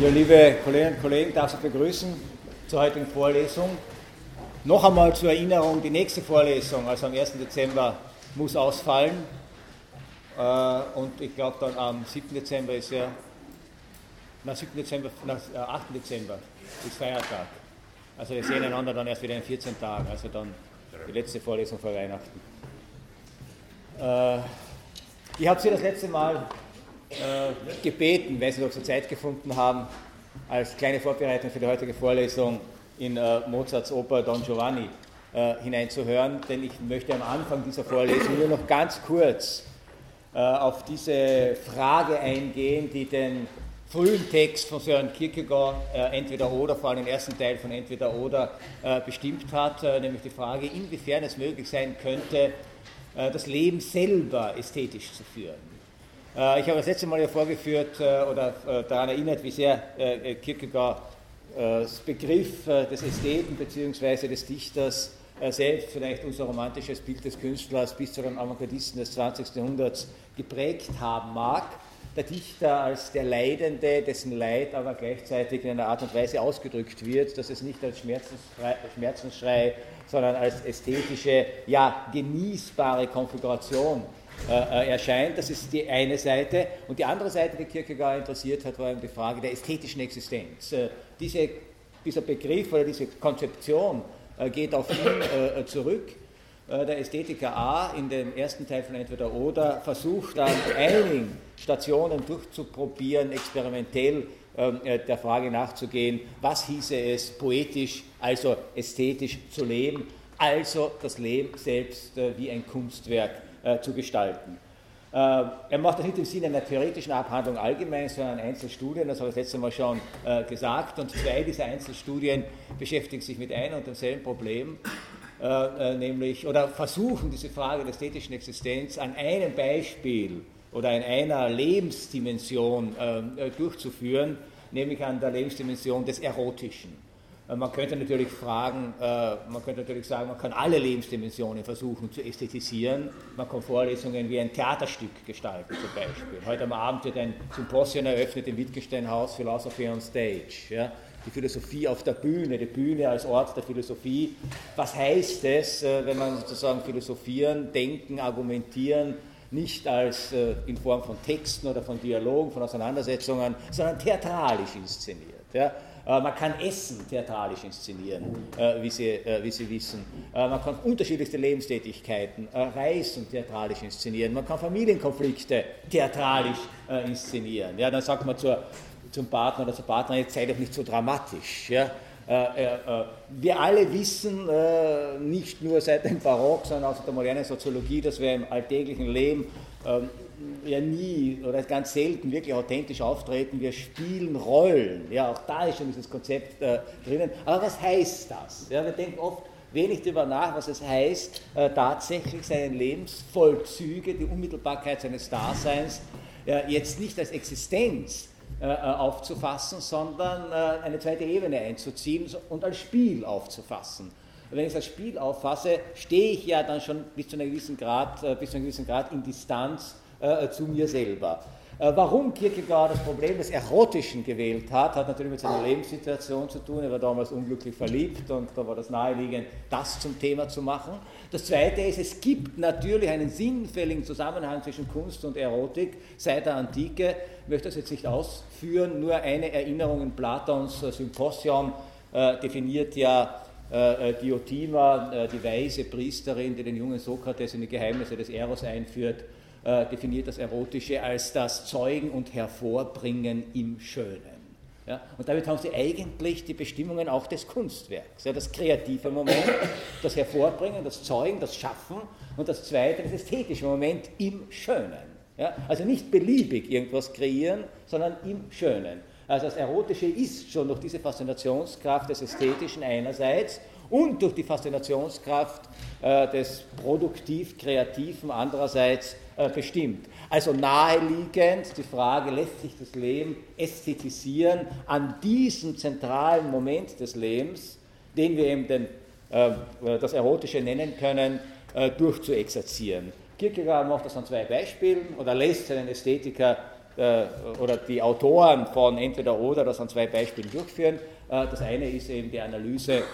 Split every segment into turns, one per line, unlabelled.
Ja, liebe Kolleginnen und Kollegen, darf ich begrüßen zur heutigen Vorlesung. Noch einmal zur Erinnerung, die nächste Vorlesung, also am 1. Dezember, muss ausfallen. Äh, und ich glaube dann am 7. Dezember ist ja, na 7. Dezember, na 8. Dezember ist Feiertag. Also wir sehen einander dann erst wieder in 14 Tagen, also dann die letzte Vorlesung vor Weihnachten. Äh, ich habe Sie das letzte Mal äh, gebeten, weil Sie noch so Zeit gefunden haben, als kleine Vorbereitung für die heutige Vorlesung in äh, Mozarts Oper Don Giovanni äh, hineinzuhören, denn ich möchte am Anfang dieser Vorlesung nur noch ganz kurz äh, auf diese Frage eingehen, die den frühen Text von Sören Kierkegaard, äh, entweder oder, vor allem den ersten Teil von entweder oder, äh, bestimmt hat, nämlich die Frage, inwiefern es möglich sein könnte, das Leben selber ästhetisch zu führen. Äh, ich habe das letzte Mal ja vorgeführt äh, oder äh, daran erinnert, wie sehr Kierkegaard das Begriff des Ästheten bzw. des Dichters selbst vielleicht unser romantisches Bild des Künstlers bis zu den Avantgardisten des 20. Jahrhunderts geprägt haben mag. Der Dichter als der Leidende, dessen Leid aber gleichzeitig in einer Art und Weise ausgedrückt wird, dass es nicht als Schmerzensschrei sondern als ästhetische, ja, genießbare Konfiguration äh, äh, erscheint. Das ist die eine Seite. Und die andere Seite, die Kierkegaard interessiert hat, war eben die Frage der ästhetischen Existenz. Äh, diese, dieser Begriff oder diese Konzeption geht auf ihn zurück. Der Ästhetiker A in dem ersten Teil von Entweder oder versucht an einigen Stationen durchzuprobieren, experimentell ähm, der Frage nachzugehen, was hieße es poetisch, also ästhetisch zu leben, also das Leben selbst wie ein Kunstwerk äh, zu gestalten. Äh, er macht das nicht im Sinne einer theoretischen Abhandlung allgemein, sondern Einzelstudien, das habe ich das letzte Mal schon äh, gesagt. Und zwei dieser Einzelstudien beschäftigen sich mit einem und demselben Problem, äh, äh, nämlich, oder versuchen diese Frage der ästhetischen Existenz an einem Beispiel oder in einer Lebensdimension durchzuführen, nämlich an der Lebensdimension des Erotischen. Äh, man könnte natürlich fragen, äh, man könnte natürlich sagen, man kann alle Lebensdimensionen versuchen zu ästhetisieren. Man kann Vorlesungen wie ein Theaterstück gestalten zum Beispiel. Heute am Abend wird ein Symposium eröffnet im Wittgenstein-Haus Philosophy on Stage. Ja? Die Philosophie auf der Bühne, die Bühne als Ort der Philosophie. Was heißt es, äh, wenn man sozusagen philosophieren, denken, argumentieren, nicht als in Form von Texten oder von Dialogen, von Auseinandersetzungen, sondern theatralisch inszeniert. Ja? Äh, man kann Essen theatralisch inszenieren, äh, wie Sie, äh, wie Sie wissen. Man kann unterschiedlichste Lebenstätigkeiten, Reisen theatralisch inszenieren. Man kann Familienkonflikte theatralisch inszenieren. Ja, dann sagt man zur, zum Partner oder zur Partnerin, jetzt sei doch nicht so dramatisch. Ja. Wir alle wissen, nicht nur seit dem Barock, sondern auch aus der modernen Soziologie, dass wir im alltäglichen Leben ähm, ja nie oder ganz selten wirklich authentisch auftreten. Wir spielen Rollen. Ja, auch da ist schon dieses Konzept äh, drinnen. Aber was heißt das? Ja, wir denken oft wenig darüber nach, was es heißt, äh, tatsächlich seine Lebensvollzüge, die Unmittelbarkeit seines Daseins, äh, jetzt nicht als Existenz äh, äh, aufzufassen, sondern äh, eine zweite Ebene einzuziehen und als Spiel aufzufassen. Wenn ich als Spiel auffasse, stehe ich ja dann schon bis zu einem gewissen Grad, bis zu einem gewissen Grad in Distanz zu mir selber. Äh, warum Kierkegaard das Problem des Erotischen gewählt hat, hat natürlich mit seiner Lebenssituation zu tun. Er war damals unglücklich verliebt und da war das naheliegend, das zum Thema zu machen. Das Zweite ist, es gibt natürlich einen sinnfälligen Zusammenhang zwischen Kunst und Erotik seit der Antike. Ich möchte das jetzt nicht ausführen, nur eine Erinnerung in Platons Symposion äh, definiert ja äh, Diotima, äh, die weise Priesterin, die den jungen Sokrates in die Geheimnisse des Eros einführt, äh, definiert das Erotische als das Zeugen und Hervorbringen im Schönen. Ja, und damit haben Sie eigentlich die Bestimmungen auch des Kunstwerks. Ja, das kreative Moment, das Hervorbringen, das Zeugen, das Schaffen und das zweite, das ästhetische Moment im Schönen. Ja, also nicht beliebig irgendwas kreieren, sondern im Schönen. Also das Erotische ist schon durch diese Faszinationskraft des Ästhetischen einerseits und durch die Faszinationskraft äh, des produktiv-kreativen andererseits bestimmt. Also naheliegend die Frage, lässt sich das Leben ästhetisieren an diesem zentralen Moment des Lebens, den wir eben den, äh, das Erotische nennen können, äh, durchzuexerzieren. Kierkegaard macht das an zwei Beispielen oder lässt seinen Ästhetiker oder die Autoren von Entweder oder das an zwei Beispielen durchführen. Das eine ist eben die Analyse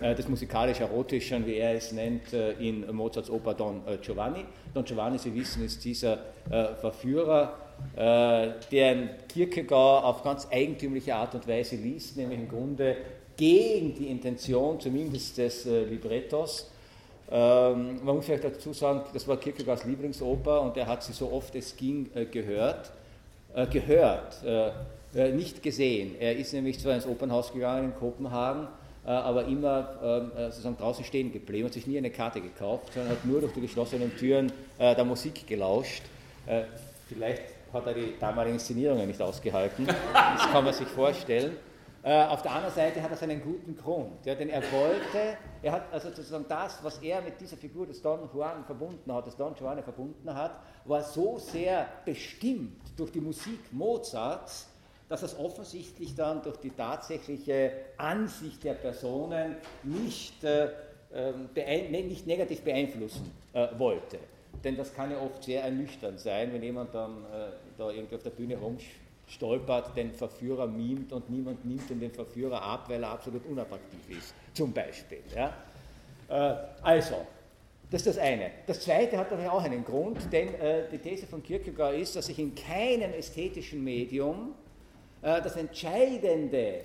des musikalisch-erotischen, wie er es nennt, in Mozarts Oper Don Giovanni. Don Giovanni, Sie wissen, ist dieser Verführer, deren Kierkegaard auf ganz eigentümliche Art und Weise liest, nämlich im Grunde gegen die Intention zumindest des Librettos ähm, man muss vielleicht dazu sagen, das war Kierkegaards Lieblingsoper und er hat sie so oft es ging äh, gehört. Äh, gehört, äh, äh nicht gesehen. Er ist nämlich zwar ins Opernhaus gegangen in Kopenhagen, äh, aber immer ähm, äh, sozusagen draußen stehen geblieben, hat sich nie eine Karte gekauft, sondern hat nur durch die geschlossenen Türen der Musik gelauscht. vielleicht hat er die damaligen Inszenierungen nicht ausgehalten, das kann man sich vorstellen. Äh, auf der anderen Seite hat er seinen guten Grund, ja, denn er wollte, er hat also sozusagen das, was er mit dieser Figur des Don Juan verbunden hat, des Don Giovanni verbunden hat, war so sehr bestimmt durch die Musik Mozarts, dass es offensichtlich dann durch die tatsächliche Ansicht der Personen nicht, äh, ähm, ne, nicht negativ beeinflussen äh, wollte. Denn das kann ja oft sehr ernüchternd sein, wenn jemand dann äh, da irgendwie auf der Bühne rumspielt stolpert, den Verführer mimt und niemand nimmt den Verführer ab, weil er absolut unattraktiv ist, zum Beispiel. Ja? Äh, also, das ist das eine. Das zweite hat natürlich auch einen Grund, denn äh, die These von Kierkegaard ist, dass sich in keinem ästhetischen Medium das Entscheidende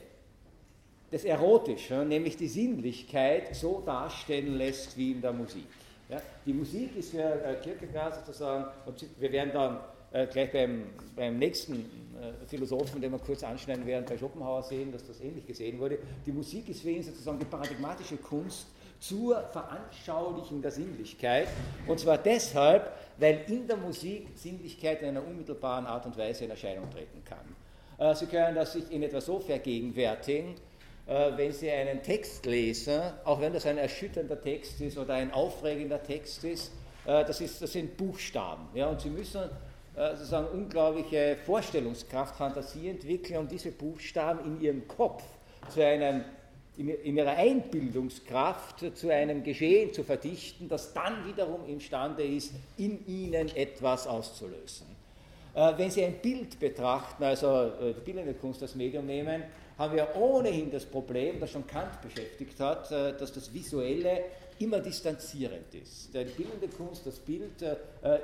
des Erotischen, nämlich die Sinnlichkeit, so darstellen lässt wie in der Musik. Ja? Die Musik ist für äh, Kierkegaard sozusagen, und wir werden dann äh, gleich beim, beim nächsten äh, Philosophen, den wir kurz anschneiden werden, bei Schopenhauer sehen, dass das ähnlich gesehen wurde. Die Musik ist für ihn sozusagen die paradigmatische Kunst zur Veranschaulichung der Sinnlichkeit. Und zwar deshalb, weil in der Musik Sinnlichkeit in einer unmittelbaren Art und Weise in Erscheinung treten kann. Äh, Sie können das sich in etwa so vergegenwärtigen, äh, wenn Sie einen Text lesen, auch wenn das ein erschütternder Text ist oder ein aufregender Text ist, das, ist, das sind Buchstaben. Ja, und Sie müssen äh, sozusagen unglaubliche Vorstellungskraft, Fantasie entwickeln, um diese Buchstaben in ihrem Kopf zu einem, in ihrer Einbildungskraft zu einem Geschehen zu verdichten, das dann wiederum imstande ist, in ihnen etwas auszulösen. Äh, wenn Sie ein Bild betrachten, also äh, die bildende Kunst als Medium nehmen, haben wir ohnehin das Problem, das schon Kant beschäftigt hat, dass das Visuelle immer distanzierend ist. Die bildende Kunst, das Bild,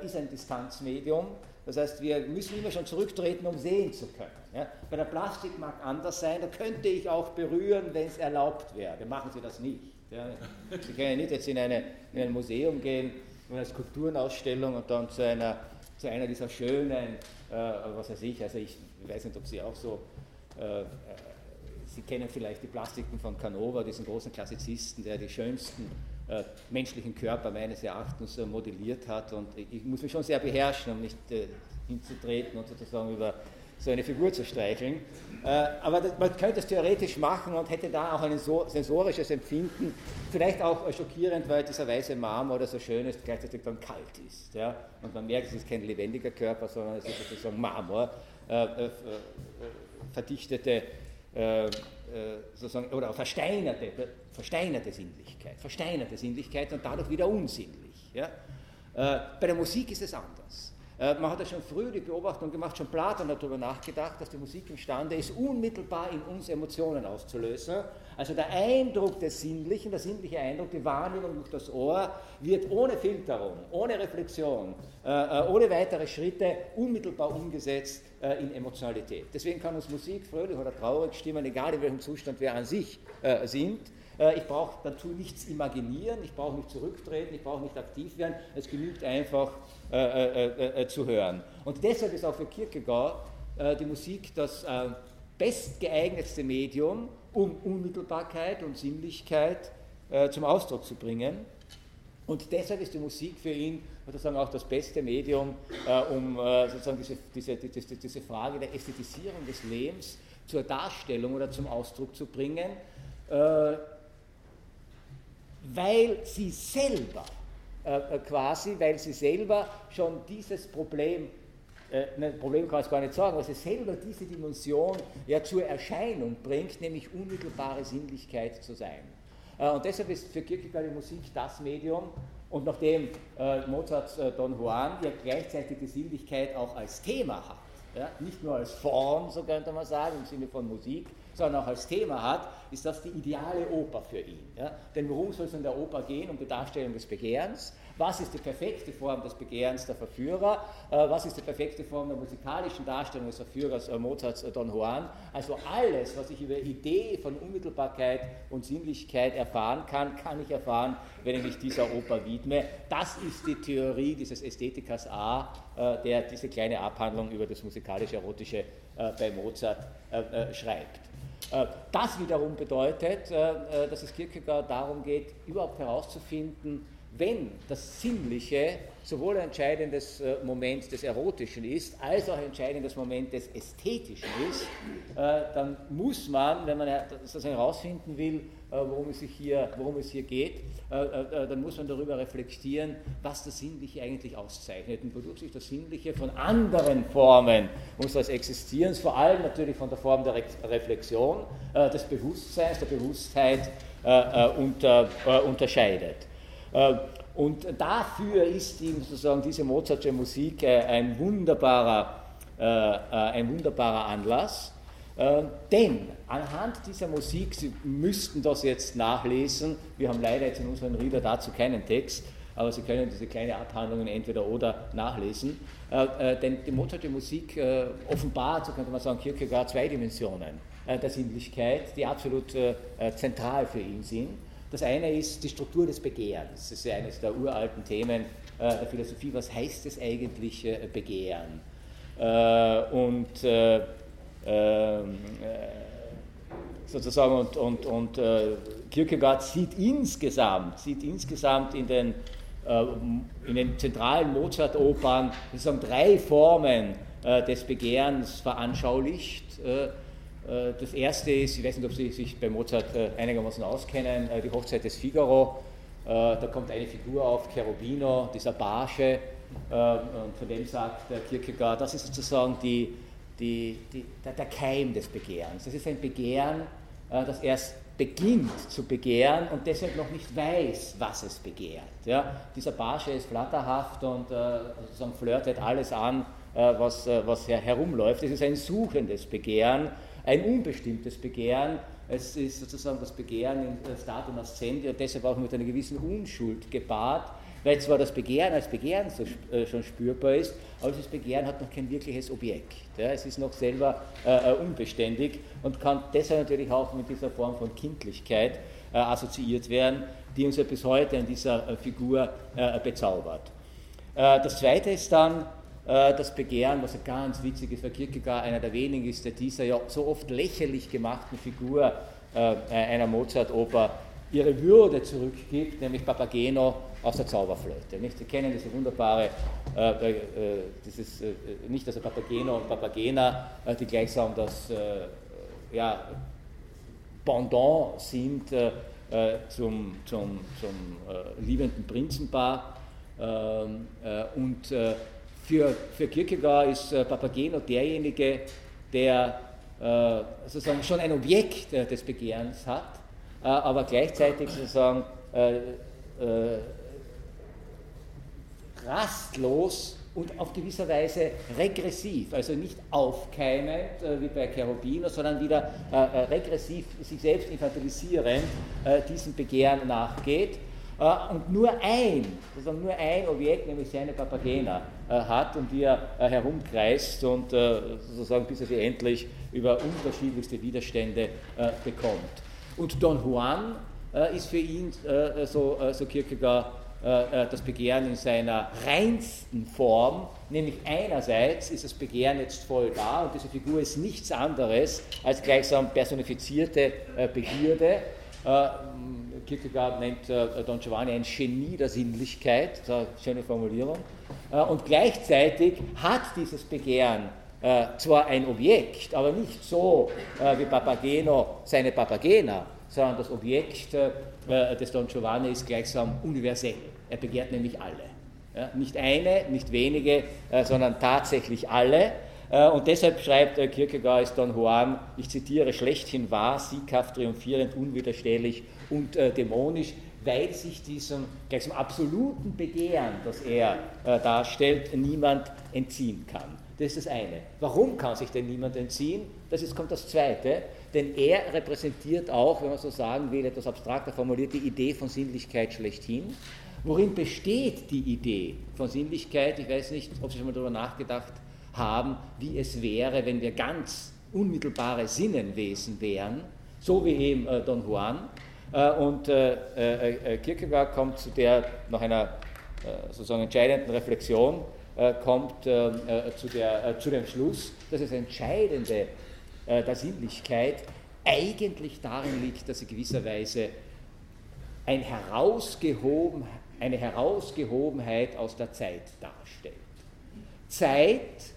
ist ein Distanzmedium das heißt, wir müssen immer schon zurücktreten, um sehen zu können. Ja? Bei der Plastik mag anders sein, da könnte ich auch berühren, wenn es erlaubt wäre. Machen Sie das nicht. Ja? Sie können ja nicht jetzt in, eine, in ein Museum gehen, in eine Skulpturenausstellung und dann zu einer, zu einer dieser schönen, äh, was weiß ich, also ich weiß nicht, ob Sie auch so, äh, Sie kennen vielleicht die Plastiken von Canova, diesen großen Klassizisten, der die schönsten äh, menschlichen Körper meines Erachtens äh, modelliert hat. Und ich muss mich schon sehr beherrschen, um nicht äh, hinzutreten und sozusagen über so eine Figur zu streicheln. Äh, aber das, man könnte es theoretisch machen und hätte da auch ein so, sensorisches Empfinden, vielleicht auch äh, schockierend, weil dieser weiße Marmor oder so schön ist, gleichzeitig dann kalt ist. Ja? Und man merkt, es ist kein lebendiger Körper, sondern es ist sozusagen Marmor, äh, verdichtete sozusagen, oder versteinerte versteinerte Sinnlichkeit, versteinerte Sinnlichkeit und dadurch wieder unsinnlich. Ja? Äh, bei der Musik ist es anders. Äh, man hat ja schon früh die Beobachtung gemacht, schon Platon hat darüber nachgedacht, dass die Musik imstande ist, unmittelbar in uns Emotionen auszulösen. Also der Eindruck des Sinnlichen, der sinnliche Eindruck, die Wahrnehmung durch das Ohr wird ohne Filterung, ohne Reflexion, äh, ohne weitere Schritte unmittelbar umgesetzt in Emotionalität. Deswegen kann uns Musik fröhlich oder traurig stimmen, egal in welchem Zustand wir an sich sind. Äh, ich brauche dazu nichts imaginieren, ich brauche nicht zurücktreten, ich brauche nicht aktiv werden, es genügt einfach äh, äh, äh, zu hören. Und deshalb ist auch für Kierkegaard äh, die Musik das äh, bestgeeignetste Medium, um Unmittelbarkeit und Sinnlichkeit zum Ausdruck zu bringen. Und deshalb ist die Musik für ihn sozusagen auch das beste Medium, um sozusagen diese, diese, diese, diese Frage der Ästhetisierung des Lebens zur Darstellung oder zum Ausdruck zu bringen weil sie selber äh, äh, quasi, weil sie selber schon dieses Problem, äh, ne, Problem kann ich gar nicht sagen, weil sie selber diese Dimension ja zur Erscheinung bringt, nämlich unmittelbare Sinnlichkeit zu sein. Äh, und deshalb ist für Kierkegaard die Musik das Medium, und nachdem äh, Mozarts Don Juan ja gleichzeitig die Sinnlichkeit auch als Thema hat, ja, nicht nur als Form, so könnte man sagen, im Sinne von Musik, sondern auch als Thema hat, ist das die ideale Oper für ihn. Ja? Denn worum soll es in der Oper gehen? Um die Darstellung des Begehrens. Was ist die perfekte Form des Begehrens der Verführer? Äh, was ist die perfekte Form der musikalischen Darstellung des Verführers äh, Mozarts äh, Don Juan? Also alles, was ich über Idee von Unmittelbarkeit und Sinnlichkeit erfahren kann, kann ich erfahren, wenn ich mich dieser Oper widme. Das ist die Theorie dieses Ästhetikers A, der diese kleine Abhandlung über das musikalisch-erotische bei Mozart schreibt. Das wiederum bedeutet, dass es Kierkegaard darum geht, überhaupt herauszufinden, wenn das Sinnliche sowohl ein entscheidendes äh, Moment des Erotischen ist, als auch ein entscheidendes Moment des Ästhetischen ist, äh, dann muss man, wenn man das herausfinden will, äh, worum es, sich hier, worum es hier geht, dann muss man darüber reflektieren, was das Sinnliche eigentlich auszeichnet und wodurch sich das Sinnliche von anderen Formen unseres Existierens, vor allem natürlich von der Form der Reflexion, des Bewusstseins, der Bewusstheit unter, unterscheidet. Äh, und dafür ist ihm sozusagen diese Mozartsche Musik äh, ein wunderbarer, äh, ein wunderbarer Anlass. Denn anhand dieser Musik, Sie müssten das jetzt nachlesen, wir haben leider jetzt in unseren Reader dazu keinen Text, aber Sie können diese kleine Abhandlungen entweder oder nachlesen. denn die Mozartsche Musik offenbart, so könnte man sagen, Kierkegaard zwei Dimensionen der Sinnlichkeit, die absolut zentral für ihn sind. Das eine ist die Struktur des Begehrens. Das ist ja eines der uralten Themen äh, der Philosophie. Was heißt es eigentlich äh, Begehren? Äh, und sozusagen und, und, und Kierkegaard sieht insgesamt, sieht insgesamt in den, in den zentralen Mozart-Opern sozusagen drei Formen des Begehrens veranschaulicht. Äh, das erste ist, ich weiß nicht, ob Sie sich bei Mozart äh, einigermaßen auskennen, äh, die Hochzeit des Figaro. Da kommt eine Figur auf, Cherubino, dieser Barge, und von dem sagt Kierkegaard, das ist sozusagen die, die, die, der Keim des Begehrens. Das ist ein Begehren, das erst beginnt zu begehren und deshalb noch nicht weiß, was es begehrt. Ja, dieser Barge ist flatterhaft und sozusagen flirtet alles an, was, was herumläuft. Es ist ein suchendes Begehren, ein unbestimmtes Begehren. Es ist sozusagen das Begehren in Statum Ascendi und deshalb auch mit einer gewissen Unschuld gepaart, weil zwar das Begehren als Begehren so, äh, schon spürbar ist, aber das Begehren hat noch kein wirkliches Objekt. Ja, es ist noch selber äh, äh, unbeständig und kann deshalb natürlich auch mit dieser Form von Kindlichkeit äh, assoziiert werden, die uns ja bis heute in dieser äh, Figur äh, bezaubert. das zweite ist dann äh, das Begehren, was ja ganz witzig ist, weil Kierkegaard einer der wenigen ist, der dieser ja so oft lächerlich gemachten Figur äh, einer Mozart-Oper ihre Würde zurückgibt, nämlich Papageno aus der Zauberflöte. Nicht? Sie kennen diese wunderbare, äh, äh, dieses, äh, nicht also Papageno und Papagena, äh, die gleichsam das ja, Pendant sind zum, zum, zum liebenden Prinzenpaar. Ähm, und für, für Kierkegaard ist äh, Papageno derjenige, der äh, sozusagen schon ein Objekt äh, des Begehrens hat, äh, aber gleichzeitig sozusagen äh, äh, rastlos und auf gewisse Weise regressiv, also nicht aufkeimend wie bei Cherubino, sondern wieder regressiv, sich selbst infantilisierend diesem Begehren nachgeht. äh, und nur ein, sozusagen nur ein Objekt, nämlich seine Papagena, äh, hat, um die er äh, herumkreist und sozusagen bis er sie endlich über unterschiedlichste Widerstände bekommt. Und Don Juan ist für ihn, so, so Kierkegaard, das Begehren in seiner reinsten Form, nämlich einerseits ist das Begehren jetzt voll da und diese Figur ist nichts anderes als gleichsam personifizierte Begierde, Kierkegaard nennt äh, Don Giovanni ein Genie der Sinnlichkeit, das ist eine schöne Formulierung. Äh, und gleichzeitig hat dieses Begehren äh, zwar ein Objekt, aber nicht so wie Papageno seine Papagena, sondern das Objekt des Don Giovanni ist gleichsam universell. Er begehrt nämlich alle. Nicht eine, nicht wenige, sondern tatsächlich alle. Und deshalb schreibt Kierkegaard ist Don Juan, ich zitiere, schlechthin wahr, sieghaft, triumphierend, unwiderstehlich und äh, dämonisch, weil sich diesem gleichsam absoluten Begehren, das er äh, darstellt, niemand entziehen kann. Das ist das eine. Warum kann sich denn niemand entziehen? Das ist, kommt das Zweite, denn er repräsentiert auch, wenn man so sagen will, etwas abstrakter formuliert, die Idee von Sinnlichkeit schlechthin. Worin besteht die Idee von Sinnlichkeit? Ich weiß nicht, ob Sie schon mal darüber nachgedacht haben, wie es wäre, wenn wir ganz unmittelbare Sinnenwesen wären, so wie eben äh, Don Juan. Äh, und äh, äh, äh Kierkegaard kommt zu der, nach einer äh, sozusagen entscheidenden Reflexion, kommt zu, der, zu dem Schluss, dass das Entscheidende der Sinnlichkeit eigentlich darin liegt, dass sie gewisserweise ein Herausgehoben, eine Herausgehobenheit aus der Zeit darstellt. Zeit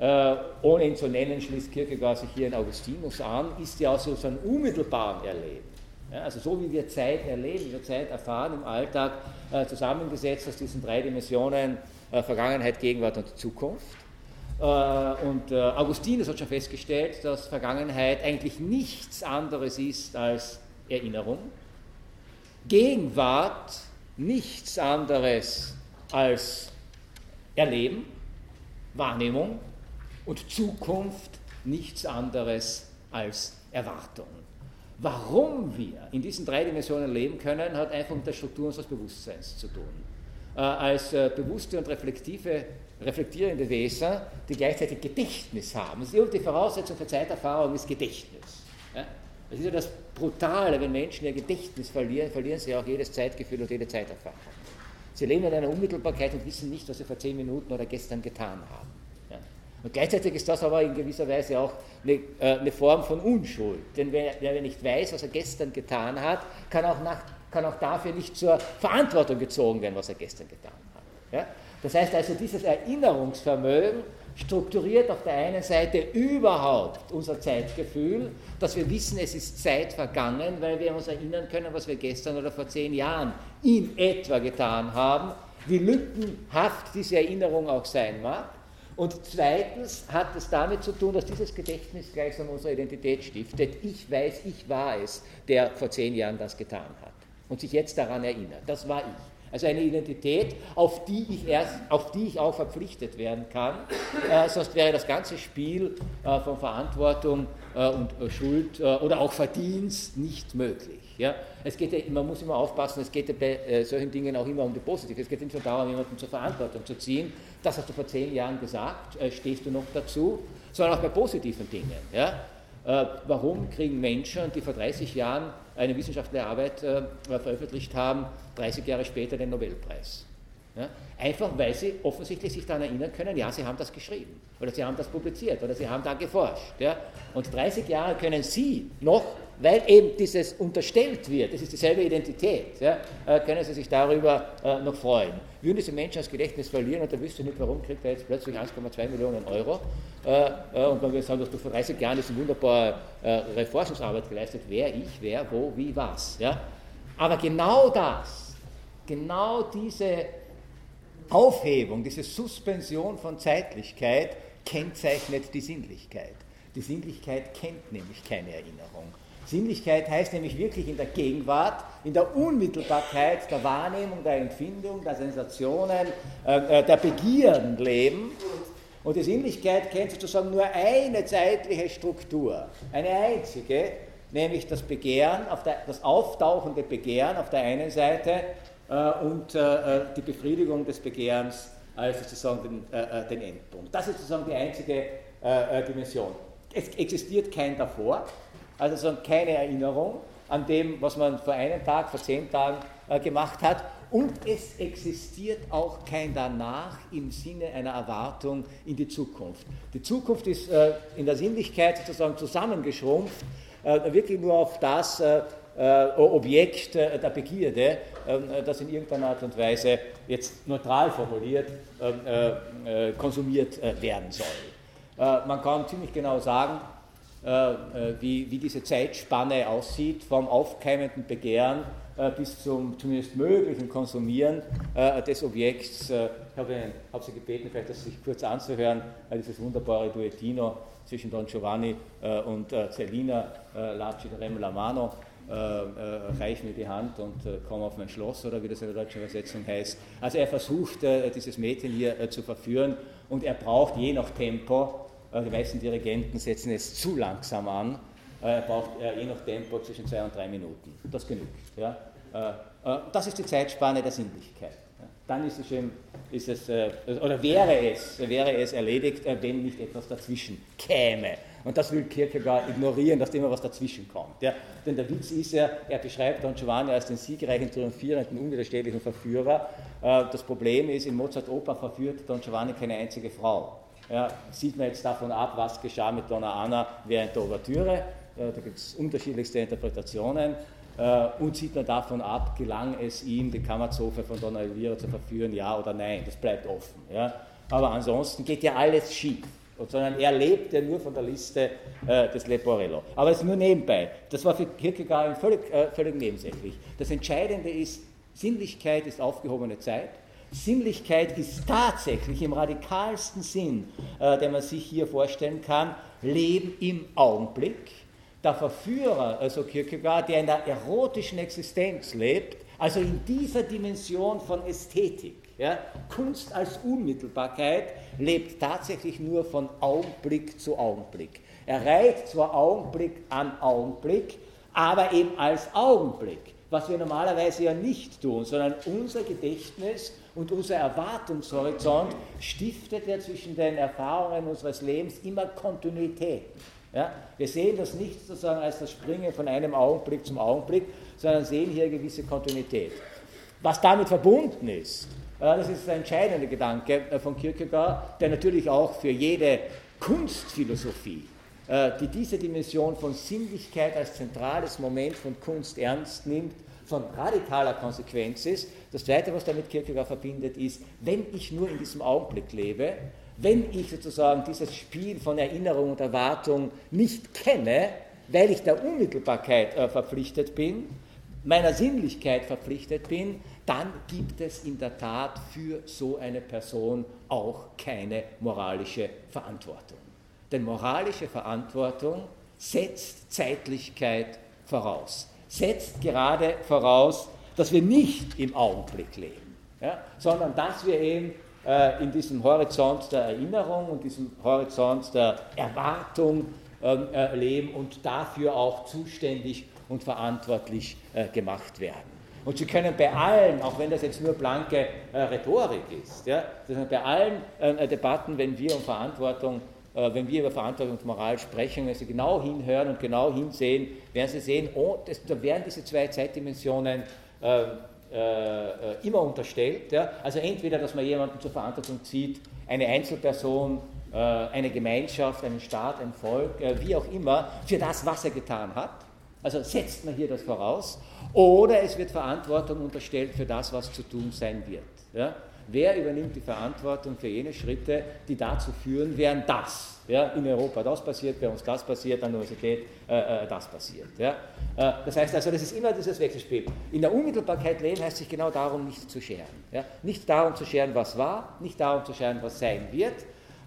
äh, ohne ihn zu nennen, schließt Kierkegaard sich hier in Augustinus an, ist ja aus so einem unmittelbaren Erleben. Ja, also so wie wir Zeit erleben, wir Zeit erfahren im Alltag, äh, zusammengesetzt aus diesen drei Dimensionen äh, Vergangenheit, Gegenwart und Zukunft. Äh, und äh, Augustinus hat schon festgestellt, dass Vergangenheit eigentlich nichts anderes ist als Erinnerung, Gegenwart nichts anderes als Erleben, Wahrnehmung und Zukunft nichts anderes als Erwartung. Warum wir in diesen drei Dimensionen leben können, hat einfach mit der Struktur unseres Bewusstseins zu tun. Äh, als äh, bewusste und reflektive, reflektierende Wesen, die gleichzeitig Gedächtnis haben. Die Voraussetzung für Zeiterfahrung ist Gedächtnis. Das ist ja das Brutale, wenn Menschen ihr Gedächtnis verlieren, verlieren sie auch jedes Zeitgefühl und jede Zeiterfahrung. Sie leben in einer Unmittelbarkeit und wissen nicht, was sie vor zehn Minuten oder gestern getan haben. Und gleichzeitig ist das aber in gewisser Weise auch eine, äh, eine Form von Unschuld. Denn wer, wer, nicht weiß, was er gestern getan hat, kann auch, nach, kann auch dafür nicht zur Verantwortung gezogen werden, was er gestern getan hat. Ja? Das heißt also, dieses Erinnerungsvermögen strukturiert auf der einen Seite überhaupt unser Zeitgefühl, dass wir wissen, es ist Zeit vergangen, weil wir uns erinnern können, was wir gestern oder vor zehn Jahren in etwa getan haben, wie lückenhaft diese Erinnerung auch sein mag. Und zweitens hat es damit zu tun, dass dieses Gedächtnis gleichsam unsere Identität stiftet. Ich weiß, ich war es, der vor zehn Jahren das getan hat und sich jetzt daran erinnert. Das war ich. Also eine Identität, auf die ich, erst, auf die ich auch verpflichtet werden kann. Äh, sonst wäre das ganze Spiel äh, von Verantwortung äh, und äh, Schuld äh, oder auch Verdienst nicht möglich. Ja? Es geht man muss immer aufpassen, es geht ja bei äh, solchen Dingen auch immer um die Positive. Es geht nicht nur darum, jemanden zur Verantwortung zu ziehen. Das hast du vor zehn Jahren gesagt, stehst du noch dazu, sondern auch bei positiven Dingen. Ja? Warum kriegen Menschen, die vor 30 Jahren eine wissenschaftliche Arbeit äh, veröffentlicht haben, 30 Jahre später den Nobelpreis? Ja? Einfach weil sie offensichtlich sich daran erinnern können, ja, sie haben das geschrieben oder sie haben das publiziert oder sie haben da geforscht. Ja? Und 30 Jahre können sie noch weil eben dieses unterstellt wird, das ist dieselbe Identität, ja, äh, können Sie sich darüber äh, noch freuen. Würden diese Menschen das Gedächtnis verlieren und da wüsste nicht, warum kriegt er jetzt plötzlich 1,2 Millionen Euro äh, äh, und man würde sagen, dass du vor 30 Jahren diese wunderbare äh, Forschungsarbeit geleistet, wer ich, wer, wo, wie, was. Ja? Aber genau das, genau diese Aufhebung, diese Suspension von Zeitlichkeit kennzeichnet die Sinnlichkeit. Die Sinnlichkeit kennt nämlich keine Erinnerung. Sinnlichkeit heißt nämlich wirklich in der Gegenwart, in der Unmittelbarkeit der Wahrnehmung, der Empfindung, der Sensationen, äh, äh, der Begierden leben. Und die Sinnlichkeit kennt sozusagen nur eine zeitliche Struktur, eine einzige, nämlich das Begehren, der, das auftauchende Begehren auf der einen Seite äh, und äh, die Befriedigung des Begehrens als sozusagen den, äh, den Endpunkt. Das ist sozusagen die einzige äh, Dimension. Es existiert kein davor, also so keine Erinnerung an dem, was man vor einem Tag, vor zehn Tagen äh, gemacht hat. Und es existiert auch kein Danach im Sinne einer Erwartung in die Zukunft. Die Zukunft ist äh, in der Sinnlichkeit sozusagen zusammengeschrumpft, äh, wirklich nur auf das äh, äh, Objekt äh, der Begierde, ähm, das in irgendeiner Art und Weise jetzt neutral formuliert ähm, konsumiert werden soll. man kann ziemlich genau sagen, wie, wie diese Zeitspanne aussieht, vom aufkeimenden Begehren äh, bis zum zumindest möglichen Konsumieren des Objekts. Ich habe, habe Sie gebeten, vielleicht das sich kurz anzuhören, dieses wunderbare Duettino zwischen Don Giovanni und Cellina, Laci Rem La Mano, äh, äh, reich mir die Hand und äh, komm auf mein Schloss oder wie das in der deutschen Übersetzung heißt. Also er versucht, äh, dieses Mädchen hier äh, zu verführen und er braucht je nach Tempo, äh, die meisten Dirigenten setzen es zu langsam an, er braucht je nach Tempo zwischen zwei und drei Minuten. Das genügt. Ja? das ist die Zeitspanne der Sinnlichkeit. Dann ist es, eben, ist es oder wäre es, wäre es erledigt, wenn nicht etwas dazwischen käme. Und das will Kierkegaard ignorieren, dass immer was dazwischen kommt. Ja? Denn der Witz ist ja, er beschreibt Don Giovanni als den siegreichen, triumphierenden, unwiderstehlichen Verführer. Äh, das Problem ist, in Mozart Oper verführt Don Giovanni keine einzige Frau. Ja, sieht man jetzt davon ab, was geschah mit Donna Anna während der Ouvertüre. Äh, da gibt es unterschiedlichste Interpretationen. Äh, und sieht man davon ab, gelang es ihm, die Kammerzofe von Donna Elvira zu verführen, ja oder nein. Das bleibt offen. Ja. Aber ansonsten geht ja alles schief sondern er lebte nur von der Liste äh, des Leporello. Aber es ist nur nebenbei. Das war für Kierkegaard völlig, äh, völlig nebensächlich. Das Entscheidende ist, Sinnlichkeit ist aufgehobene Zeit. Sinnlichkeit ist tatsächlich im radikalsten Sinn, äh, den man sich hier vorstellen kann, Leben im Augenblick. Der Verführer, also Kierkegaard, der in der erotischen Existenz lebt, also in dieser Dimension von Ästhetik, ja, Kunst als Unmittelbarkeit lebt tatsächlich nur von Augenblick zu Augenblick. Er reicht zwar Augenblick an Augenblick, aber eben als Augenblick, was wir normalerweise ja nicht tun, sondern unser Gedächtnis und unser Erwartungshorizont stiftet ja zwischen den Erfahrungen unseres Lebens immer Kontinuität. Ja? Wir sehen das nicht sozusagen als das Springen von einem Augenblick zum Augenblick, sondern sehen hier gewisse Kontinuität. Was damit verbunden ist, das ist der entscheidende Gedanke äh, von Kierkegaard, der natürlich auch für jede Kunstphilosophie, äh, die diese Dimension von Sinnlichkeit als zentrales Moment von Kunst ernst nimmt, von radikaler Konsequenz ist. Das Zweite, was damit Kierkegaard verbindet, ist, wenn ich nur in diesem Augenblick lebe, wenn ich sozusagen dieses Spiel von Erinnerung und Erwartung nicht kenne, weil ich der Unmittelbarkeit äh, verpflichtet bin, meiner Sinnlichkeit verpflichtet bin, dann gibt es in der Tat für so eine Person auch keine moralische Verantwortung. Denn moralische Verantwortung setzt Zeitlichkeit voraus, setzt gerade voraus, dass wir nicht im Augenblick leben, ja, sondern dass wir eben äh, in diesem Horizont der Erinnerung und diesem Horizont der Erwartung ähm, äh, leben und dafür auch zuständig und verantwortlich äh, gemacht werden. Und Sie können bei allen, auch wenn das jetzt nur blanke äh, Rhetorik ist, ja, bei allen äh, Debatten, wenn wir um Verantwortung, äh, wenn wir über Verantwortung und Moral sprechen, wenn Sie genau hinhören und genau hinsehen, werden Sie sehen, oh, das, da werden diese zwei Zeitdimensionen äh, äh, immer unterstellt. Ja. Also entweder, dass man jemanden zur Verantwortung zieht, eine Einzelperson, äh, eine Gemeinschaft, einen Staat, ein Volk, wie auch immer, für das, was er getan hat. Also setzt man hier das voraus. Oder es wird Verantwortung unterstellt für das, was zu tun sein wird. Ja? Wer übernimmt die Verantwortung für jene Schritte, die dazu führen werden, dass ja, in Europa das passiert, bei uns das passiert, an der Universität äh, äh, das passiert. Ja? Äh, das heißt also, das ist immer dieses Wechselspiel. In der Unmittelbarkeit leben heißt sich genau darum, nicht zu scheren. Ja? Nicht darum zu scheren, was war, nicht darum zu scheren, was sein wird,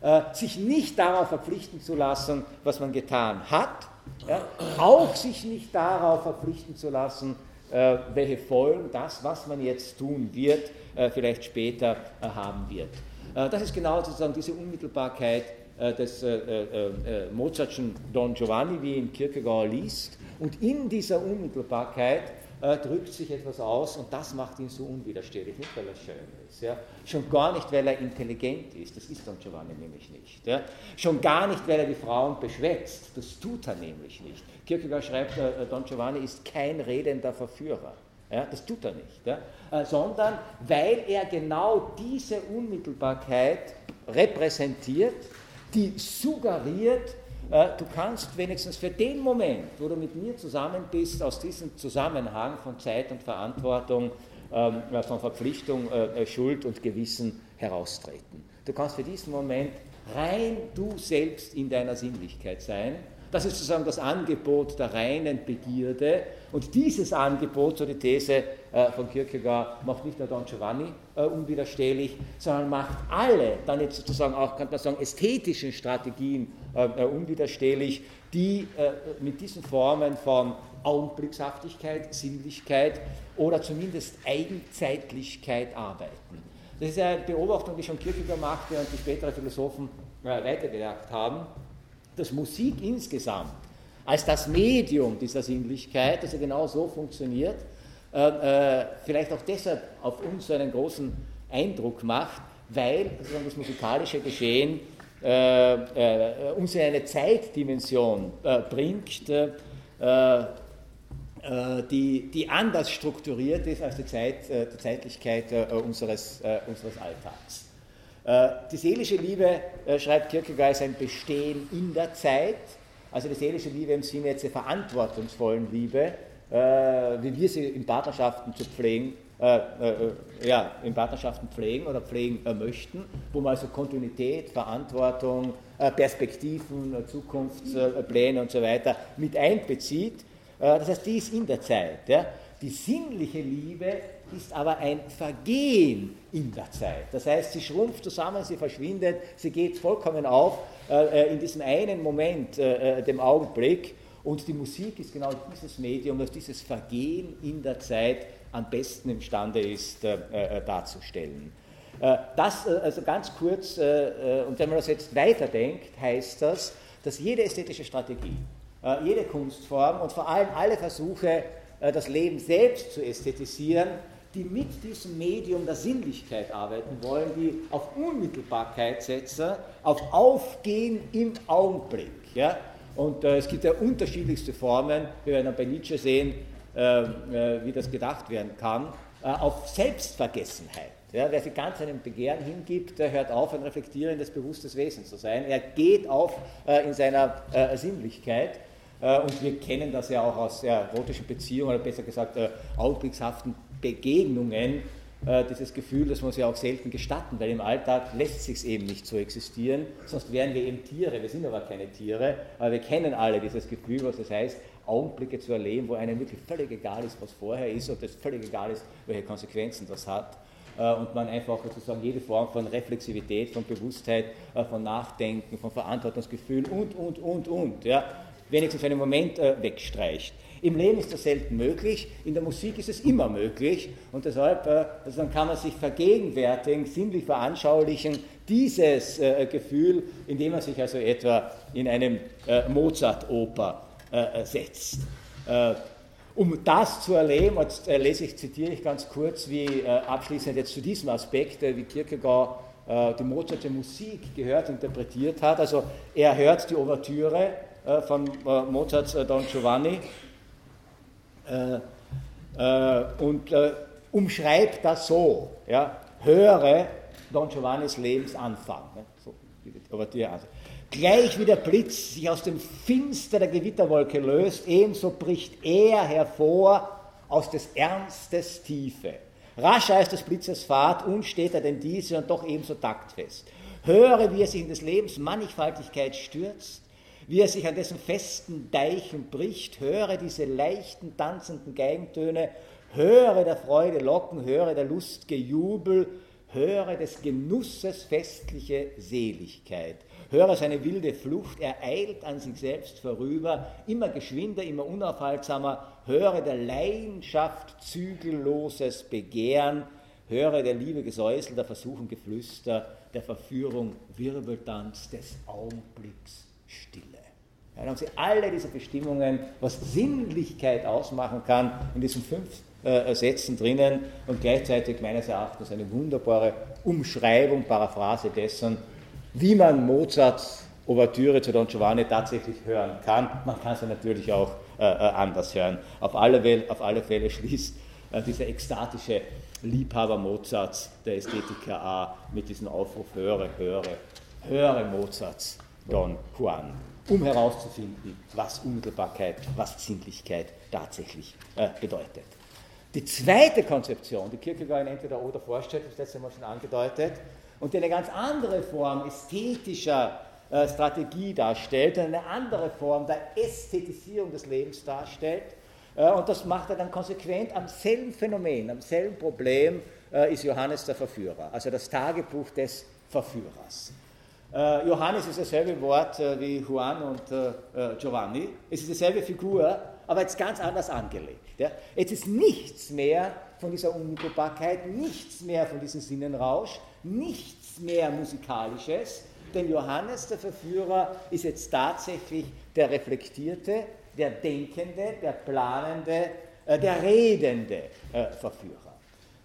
äh, sich nicht darauf verpflichten zu lassen, was man getan hat, auch sich nicht darauf verpflichten zu lassen, äh, welche Folgen das, was man jetzt tun wird, vielleicht später äh, haben wird. Das ist genau sozusagen diese Unmittelbarkeit des Mozartschen Don Giovanni, wie ihn Kierkegaard liest. Und in dieser Unmittelbarkeit äh, drückt sich etwas aus und das macht ihn so unwiderstehlich, nicht weil er schön ist, ja? schon gar nicht, weil er intelligent ist, das ist Don Giovanni nämlich nicht, ja? schon gar nicht, weil er die Frauen beschwätzt, das tut er nämlich nicht. Kierkegaard schreibt, äh, Don Giovanni ist kein redender Verführer. Ja, das tut er nicht, ja, äh, sondern weil er genau diese Unmittelbarkeit repräsentiert, die suggeriert, äh, du kannst wenigstens für den Moment, wo du mit mir zusammen bist, aus diesem Zusammenhang von Zeit und Verantwortung, ähm, äh, von Verpflichtung, Schuld und Gewissen heraustreten. Du kannst für diesen Moment rein du selbst in deiner Sinnlichkeit sein Das ist sozusagen das Angebot der reinen Begierde. Und dieses Angebot, so die These äh, von Kierkegaard, macht nicht nur Don Giovanni äh, unwiderstehlich, sondern macht alle, dann jetzt sozusagen auch, kann man sagen, ästhetischen Strategien äh, unwiderstehlich, die mit diesen Formen von Augenblickshaftigkeit, Sinnlichkeit oder zumindest Eigenzeitlichkeit arbeiten. Das ist eine Beobachtung, die schon Kierkegaard machte und die spätere Philosophen weitergedacht haben, dass Musik insgesamt als das Medium dieser Sinnlichkeit, ja genau so funktioniert, äh, äh, vielleicht auch deshalb auf uns so einen großen Eindruck macht, weil das musikalische Geschehen äh, äh, uns in eine Zeitdimension äh, bringt, äh, die, die anders strukturiert ist als die, Zeit, die Zeitlichkeit unseres, unseres Alltags. Die seelische Liebe, schreibt Kierkegaard, ist ein Bestehen in der Zeit, also die seelische Liebe im Sinne jetzt der verantwortungsvollen Liebe, wie wir sie in Partnerschaften zu pflegen, äh, äh, ja, in Partnerschaften pflegen oder pflegen äh, möchten, wo man also Kontinuität, Verantwortung, Perspektiven, Zukunftspläne und so weiter mit einbezieht äh, das heißt, die ist in der Zeit. Ja. Die sinnliche Liebe ist aber ein Vergehen in der Zeit. Das heißt, sie schrumpft zusammen, sie verschwindet, sie geht vollkommen auf äh, äh in diesem einen Moment, äh, äh, dem Augenblick. Und die Musik ist genau dieses Medium, das dieses Vergehen in der Zeit am besten imstande ist äh, darzustellen. Das, also ganz kurz, und wenn man das jetzt weiterdenkt, heißt das, dass jede ästhetische Strategie, äh, jede Kunstform und vor allem alle Versuche, äh, das Leben selbst zu ästhetisieren, die mit diesem Medium der Sinnlichkeit arbeiten wollen, die auf Unmittelbarkeit setzen, auf Aufgehen im Augenblick. Ja? Und äh, es gibt ja unterschiedlichste Formen, wir werden bei Nietzsche sehen, äh, äh, wie das gedacht werden kann, äh, auf Selbstvergessenheit. Ja, wer sich ganz einem Begehren hingibt, der hört auf, ein reflektierendes, bewusstes Wesen zu sein. Er geht auf in seiner Sinnlichkeit. Äh, und wir kennen das ja auch aus erotischen Beziehungen oder besser gesagt äh, augenblickshaften Begegnungen, äh, dieses Gefühl, das muss ja auch selten gestatten, weil im Alltag lässt es sich eben nicht so existieren, sonst wären wir eben Tiere, wir sind aber keine Tiere, aber wir kennen alle dieses Gefühl, was das heißt, Augenblicke zu erleben, wo einem wirklich völlig egal ist, was vorher ist und es völlig egal ist, welche Konsequenzen das hat. Und man einfach sozusagen jede Form von Reflexivität, von Bewusstheit, von Nachdenken, von Verantwortungsgefühl und, und, und, und, ja, wenigstens für einen Moment äh, wegstreicht. Im Leben ist das selten möglich, in der Musik ist es immer möglich und deshalb äh, also dann kann man sich vergegenwärtigen, sinnlich veranschaulichen, dieses äh, Gefühl, indem man sich also etwa in einem äh, Mozart-Oper setzt. Um das zu erleben, jetzt lese ich, zitiere ich ganz kurz, wie abschließend jetzt zu diesem Aspekt, wie Kierkegaard die Mozartsche Musik gehört, interpretiert hat. Also er hört die Ouvertüre von Mozarts Don Giovanni und umschreibt das so, ja, höre Don Giovannis Lebensanfang. Ne, so, also. Gleich wie der Blitz sich aus dem Finster der Gewitterwolke löst, ebenso bricht er hervor aus des Ernstes Tiefe. Rascher als des Blitzes Fahrt, unsteter denn diese und doch ebenso taktfest. Höre, wie er sich in des Lebens Mannigfaltigkeit stürzt, wie er sich an dessen festen Deichen bricht, höre diese leichten tanzenden Geigentöne, höre der Freude Locken, höre der Lust Gejubel, höre des Genusses festliche Seligkeit, höre seine wilde Flucht, er eilt an sich selbst vorüber, immer geschwinder, immer unaufhaltsamer, höre der Leidenschaft zügelloses Begehren, höre der Liebe Gesäusel, der Versuchung Geflüster, der Verführung Wirbeltanz des Augenblicks Stille. Ja, dann haben Sie alle diese Bestimmungen, was Sinnlichkeit ausmachen kann, in diesen fünf äh, Sätzen drinnen und gleichzeitig meines Erachtens eine wunderbare Umschreibung, Paraphrase dessen, wie man Mozarts Ouvertüre zu Don Giovanni tatsächlich hören kann. Man kann sie natürlich auch äh, äh anders hören. Auf alle, auf alle Fälle schließt äh, dieser ekstatische Liebhaber Mozarts, der Ästhetiker A, mit diesem Aufruf: höre, höre, höre Mozarts Don Juan um herauszufinden, was Unmittelbarkeit, was Sinnlichkeit tatsächlich äh, bedeutet. Die zweite Konzeption, die Kierkegaard in entweder oder vorstellt, das letzte Mal schon angedeutet, und die eine ganz andere Form ästhetischer äh, Strategie darstellt eine andere Form der Ästhetisierung des Lebens darstellt. Äh, und das macht er dann konsequent am selben Phänomen, am selben Problem äh, ist Johannes der Verführer, also das Tagebuch des Verführers. Äh, Johannes ist dasselbe Wort äh, wie Juan und äh, Giovanni. Es ist dieselbe Figur, aber jetzt ganz anders angelegt. Ja? Jetzt ist nichts mehr von dieser Unmittelbarkeit, nichts mehr von diesem Sinnenrausch, nichts mehr Musikalisches, denn Johannes der Verführer ist jetzt tatsächlich der Reflektierte, der Denkende, der Planende, der Redende Verführer.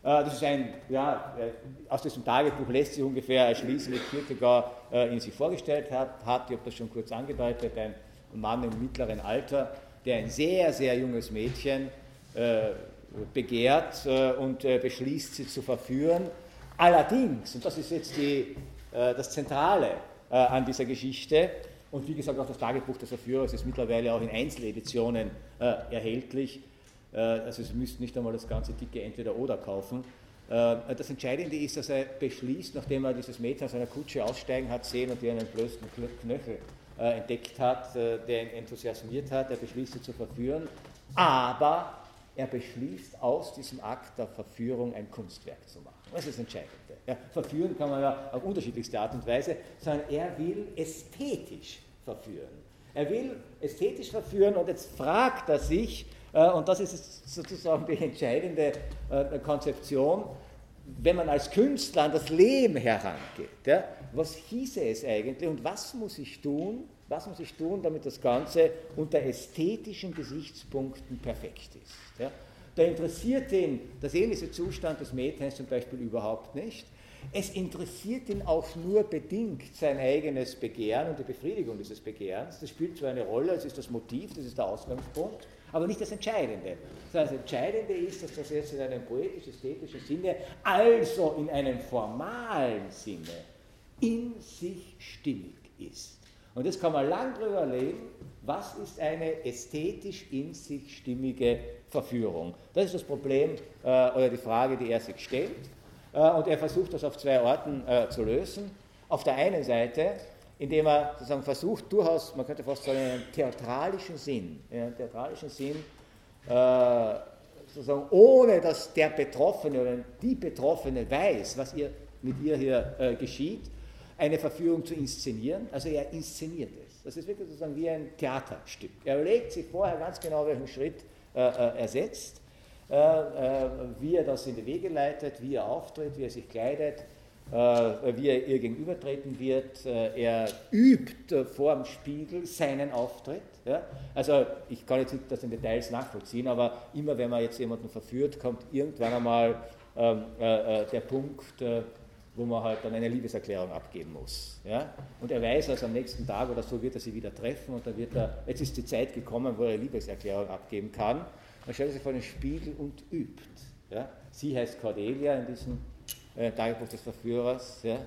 Äh, das ist ein, ja, äh, aus diesem Tagebuch lässt sich ungefähr erschließen, wie Kierkegaard äh, ihn sich vorgestellt hat. Ich habe das schon kurz angedeutet, ein Mann im mittleren Alter, der ein sehr, sehr junges Mädchen begehrt und beschließt, sie zu verführen. Allerdings, und das ist jetzt die, das Zentrale an dieser Geschichte, und wie gesagt, auch das Tagebuch des Verführers ist mittlerweile auch in Einzeleditionen erhältlich, also Sie müssten nicht einmal das ganze dicke Entweder-Oder kaufen. Äh, das Entscheidende ist, dass er beschließt, nachdem er dieses Mädchen aus einer Kutsche aussteigen hat sehen und ihr einen blößen Knöchel äh, entdeckt hat, der ihn enthusiasmiert hat, er beschließt sie zu verführen, aber er beschließt aus diesem Akt der Verführung ein Kunstwerk zu machen. Das ist das Entscheidende. Ja, verführen kann man ja auf unterschiedlichste Art und Weise, sondern er will ästhetisch verführen. Er will ästhetisch verführen und jetzt fragt er sich, äh, und das ist sozusagen die entscheidende äh, Konzeption, wenn man als Künstler an das Leben herangeht. Was hieße es eigentlich und was muss ich tun, was muss ich tun, damit das Ganze unter ästhetischen Gesichtspunkten perfekt ist. Da interessiert ihn der seelische Zustand des Mädchens zum Beispiel überhaupt nicht. Es interessiert ihn auch nur bedingt sein eigenes Begehren und die Befriedigung dieses Begehrens. Das spielt zwar eine Rolle, es ist das Motiv, das ist der Ausgangspunkt, aber nicht das Entscheidende. Das Entscheidende ist, dass das jetzt in einem poetisch-ästhetischen Sinne, also in einem formalen Sinne, in sich stimmig ist. Und jetzt kann man lang drüber reden, was ist eine ästhetisch in sich stimmige Verführung. Das ist das Problem äh, oder die Frage, die er sich stellt. Äh, und er versucht das auf zwei Orten äh, zu lösen. Auf der einen Seite indem er sozusagen versucht, durchaus, man könnte fast sagen, einen theatralischen Sinn, einen theatralischen Sinn, äh, sozusagen ohne dass der Betroffene oder die Betroffene weiß, was ihr, mit ihr hier äh, geschieht, eine Verführung zu inszenieren. Also er inszeniert es. Das ist wirklich sozusagen wie ein Theaterstück. Er überlegt sich vorher ganz genau, welchen Schritt äh, er setzt, wie er das in die Wege leitet, wie er auftritt, wie er sich kleidet, wie er ihr gegenübertreten wird. Äh, er übt äh, vor dem Spiegel seinen Auftritt. Also ich kann jetzt nicht das in Details nachvollziehen, aber immer wenn man jetzt jemanden verführt, kommt irgendwann einmal ähm, der Punkt, wo man halt dann eine Liebeserklärung abgeben muss. Ja? Und er weiß, also am nächsten Tag oder so wird er sie wieder treffen und dann wird er, jetzt ist die Zeit gekommen, wo er eine Liebeserklärung abgeben kann. Dann stellt sich vor den Spiegel und übt. Ja? Sie heißt Cordelia in diesem äh, Tagebuch des Verführers. Ja?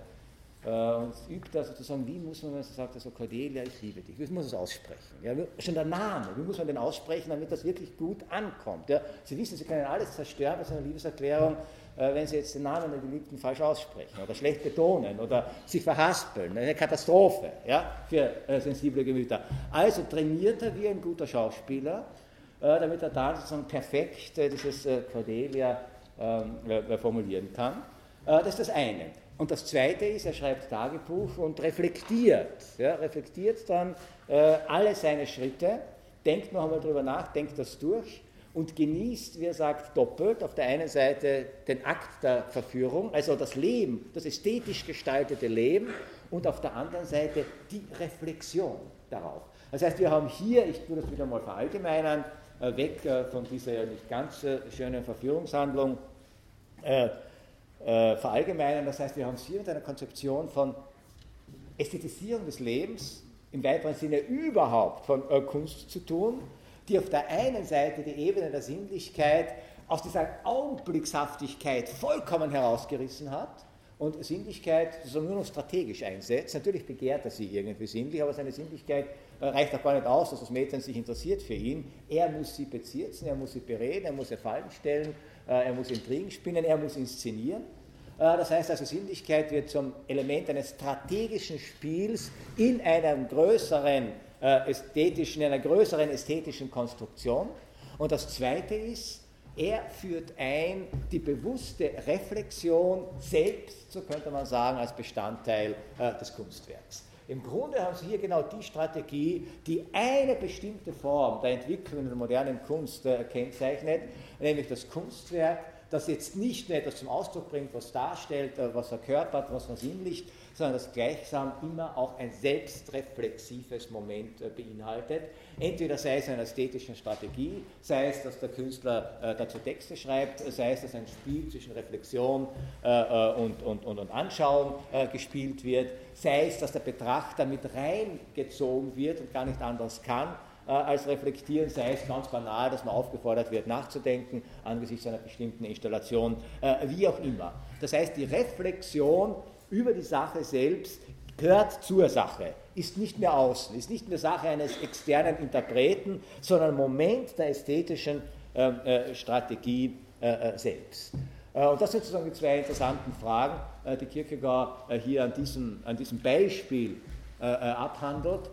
Äh, und übt da sozusagen, wie muss man, wenn man sagt, also Cordelia, ich liebe dich, wie muss man das aussprechen? Ja? Schon der Name, wie muss man den aussprechen, damit das wirklich gut ankommt? Ja? Sie wissen, Sie können alles zerstören bei so einer Liebeserklärung, äh, wenn Sie jetzt den Namen der Geliebten falsch aussprechen oder schlecht betonen oder sich verhaspeln. Eine Katastrophe ja? für äh, sensible Gemüter. Also trainiert er wie ein guter Schauspieler, äh, damit er da sozusagen perfekt äh, dieses Cordelia ähm, formulieren kann. Äh, das ist das eine. Und das zweite ist, er schreibt Tagebuch und reflektiert, ja, reflektiert dann äh, alle seine Schritte, denkt noch einmal darüber nach, denkt das durch und genießt, wie er sagt, doppelt. Auf der einen Seite den Akt der Verführung, also das Leben, das ästhetisch gestaltete Leben, und auf der anderen Seite die Reflexion darauf. Das heißt, wir haben hier, ich tue das wieder mal verallgemeinern, äh, weg äh, von dieser ja nicht ganz schönen Verführungshandlung, äh, verallgemeinern. Das heißt, wir haben es hier mit einer Konzeption von Ästhetisierung des Lebens, im weiteren Sinne überhaupt von äh, Kunst zu tun, die auf der einen Seite die Ebene der Sinnlichkeit aus dieser Augenblickshaftigkeit vollkommen herausgerissen hat und Sinnlichkeit sozusagen nur noch strategisch einsetzt. Natürlich begehrt er sie irgendwie sinnlich, aber seine Sinnlichkeit äh, reicht auch gar nicht aus, dass das Mädchen sich interessiert für ihn. Er muss sie bezirzen, er muss sie bereden, er muss ihr Fallen stellen, er muss Intrigen spinnen, er muss inszenieren. Das heißt also, Sinnlichkeit wird zum Element eines strategischen Spiels in einem größeren ästhetischen, in einer größeren ästhetischen Konstruktion. Und das Zweite ist, er führt ein die bewusste Reflexion selbst, so könnte man sagen, als Bestandteil äh, des Kunstwerks. Im Grunde haben Sie hier genau die Strategie, die eine bestimmte Form der Entwicklung der modernen Kunst äh, kennzeichnet, nämlich das Kunstwerk, das jetzt nicht nur etwas zum Ausdruck bringt, was darstellt, äh, was verkörpert, was versinnlicht, sondern das gleichsam immer auch ein selbstreflexives Moment äh, beinhaltet. Entweder sei es eine ästhetische Strategie, sei es, dass der Künstler äh, dazu Texte schreibt, sei es, dass ein Spiel zwischen Reflexion und, und, und, und Anschauen gespielt wird, sei es, dass der Betrachter mit reingezogen wird und gar nicht anders kann, als reflektieren, sei es ganz banal, dass man aufgefordert wird, nachzudenken angesichts einer bestimmten Installation, wie auch immer. Das heißt, die Reflexion über die Sache selbst gehört zur Sache, ist nicht mehr außen, ist nicht mehr Sache eines externen Interpreten, sondern Moment der ästhetischen ähm, äh, Strategie äh, äh, selbst. Äh, und das sind sozusagen die zwei interessanten Fragen, äh, die Kierkegaard äh, hier an diesem, an diesem Beispiel abhandelt.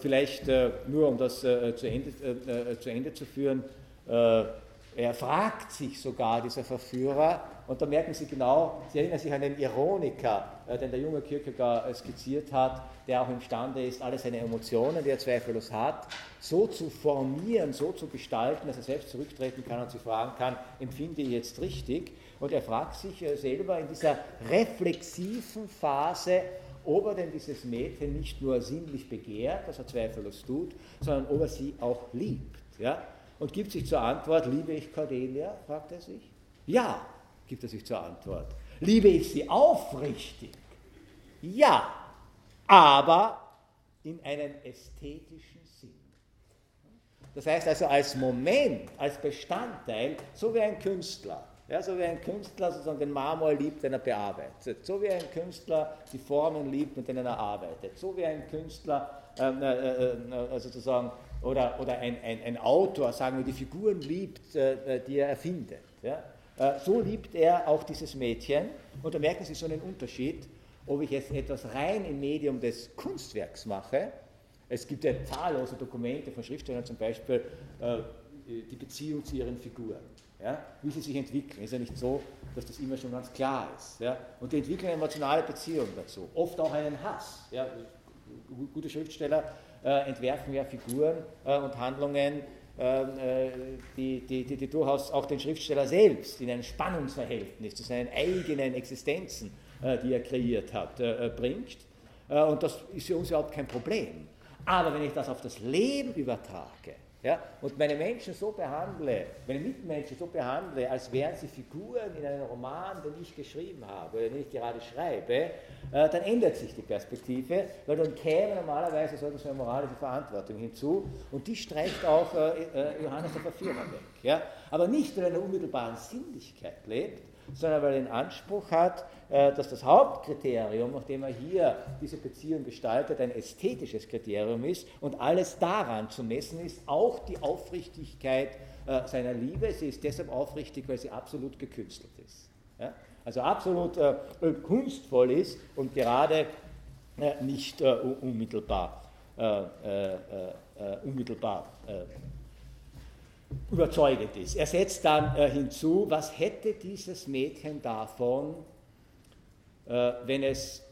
Vielleicht nur, um das zu Ende, zu, Ende zu führen, er fragt sich sogar, dieser Verführer, und da merken Sie genau, Sie erinnern sich an den Ironiker, äh, den der junge Kierkegaard äh, skizziert hat, der auch imstande ist, alle seine Emotionen, die er zweifellos hat, so zu formieren, so zu gestalten, dass er selbst zurücktreten kann und sich fragen kann, empfinde ich jetzt richtig? Und er fragt sich äh, selber in dieser reflexiven Phase, ob er denn dieses Mädchen nicht nur sinnlich begehrt, was er zweifellos tut, sondern ob er sie auch liebt. Ja? Und gibt sich zur Antwort, liebe ich Cordelia? fragt er sich. Ja, gibt er sich zur Antwort. Liebe ich sie aufrichtig? Ja, aber in einem ästhetischen Sinn. Das heißt also als Moment, als Bestandteil, so wie ein Künstler, ja, so wie ein Künstler sozusagen den Marmor liebt, den er bearbeitet, so wie ein Künstler die Formen liebt, mit denen er arbeitet, so wie ein Künstler ähm, äh, äh, äh, sozusagen oder, oder ein, ein, ein Autor, sagen wir, die Figuren liebt, äh, die er erfindet. Ja? Äh, so liebt er auch dieses Mädchen. Und da merken Sie so einen Unterschied, ob ich jetzt etwas rein im Medium des Kunstwerks mache. Es gibt ja zahllose Dokumente von Schriftstellern zum Beispiel, äh, die Beziehung zu ihren Figuren, ja, wie sie sich entwickeln. Ist ja nicht so, dass das immer schon ganz klar ist. Ja. Und die entwickeln eine emotionale Beziehung dazu, oft auch einen Hass. Ja. Gute Schriftsteller äh, entwerfen ja Figuren äh, und Handlungen, ähm, äh, die, die, die, die, durchaus auch den Schriftsteller selbst in ein Spannungsverhältnis zu seinen eigenen Existenzen, äh, die er kreiert hat, äh, bringt. Und das ist für uns überhaupt kein Problem. Aber wenn ich das auf das Leben übertrage, ja, und meine Menschen so behandle, meine Mitmenschen so behandle, als wären sie Figuren in einem Roman, den ich geschrieben habe oder den ich gerade schreibe, äh, dann ändert sich die Perspektive, weil dann käme normalerweise so eine moralische Verantwortung hinzu und die streicht auch äh, äh, Johannes der Verführer weg. Ja? Aber nicht, weil er in einer unmittelbaren Sinnlichkeit lebt, sondern weil er den Anspruch hat, dass das Hauptkriterium, nachdem er hier diese Beziehung gestaltet, ein ästhetisches Kriterium ist und alles daran zu messen ist, auch die Aufrichtigkeit äh, seiner Liebe. Sie ist deshalb aufrichtig, weil sie absolut gekünstelt ist. Also absolut äh, kunstvoll ist und gerade nicht unmittelbar, unmittelbar überzeugend ist. Er setzt dann äh, hinzu, was hätte dieses Mädchen davon, äh, wenn es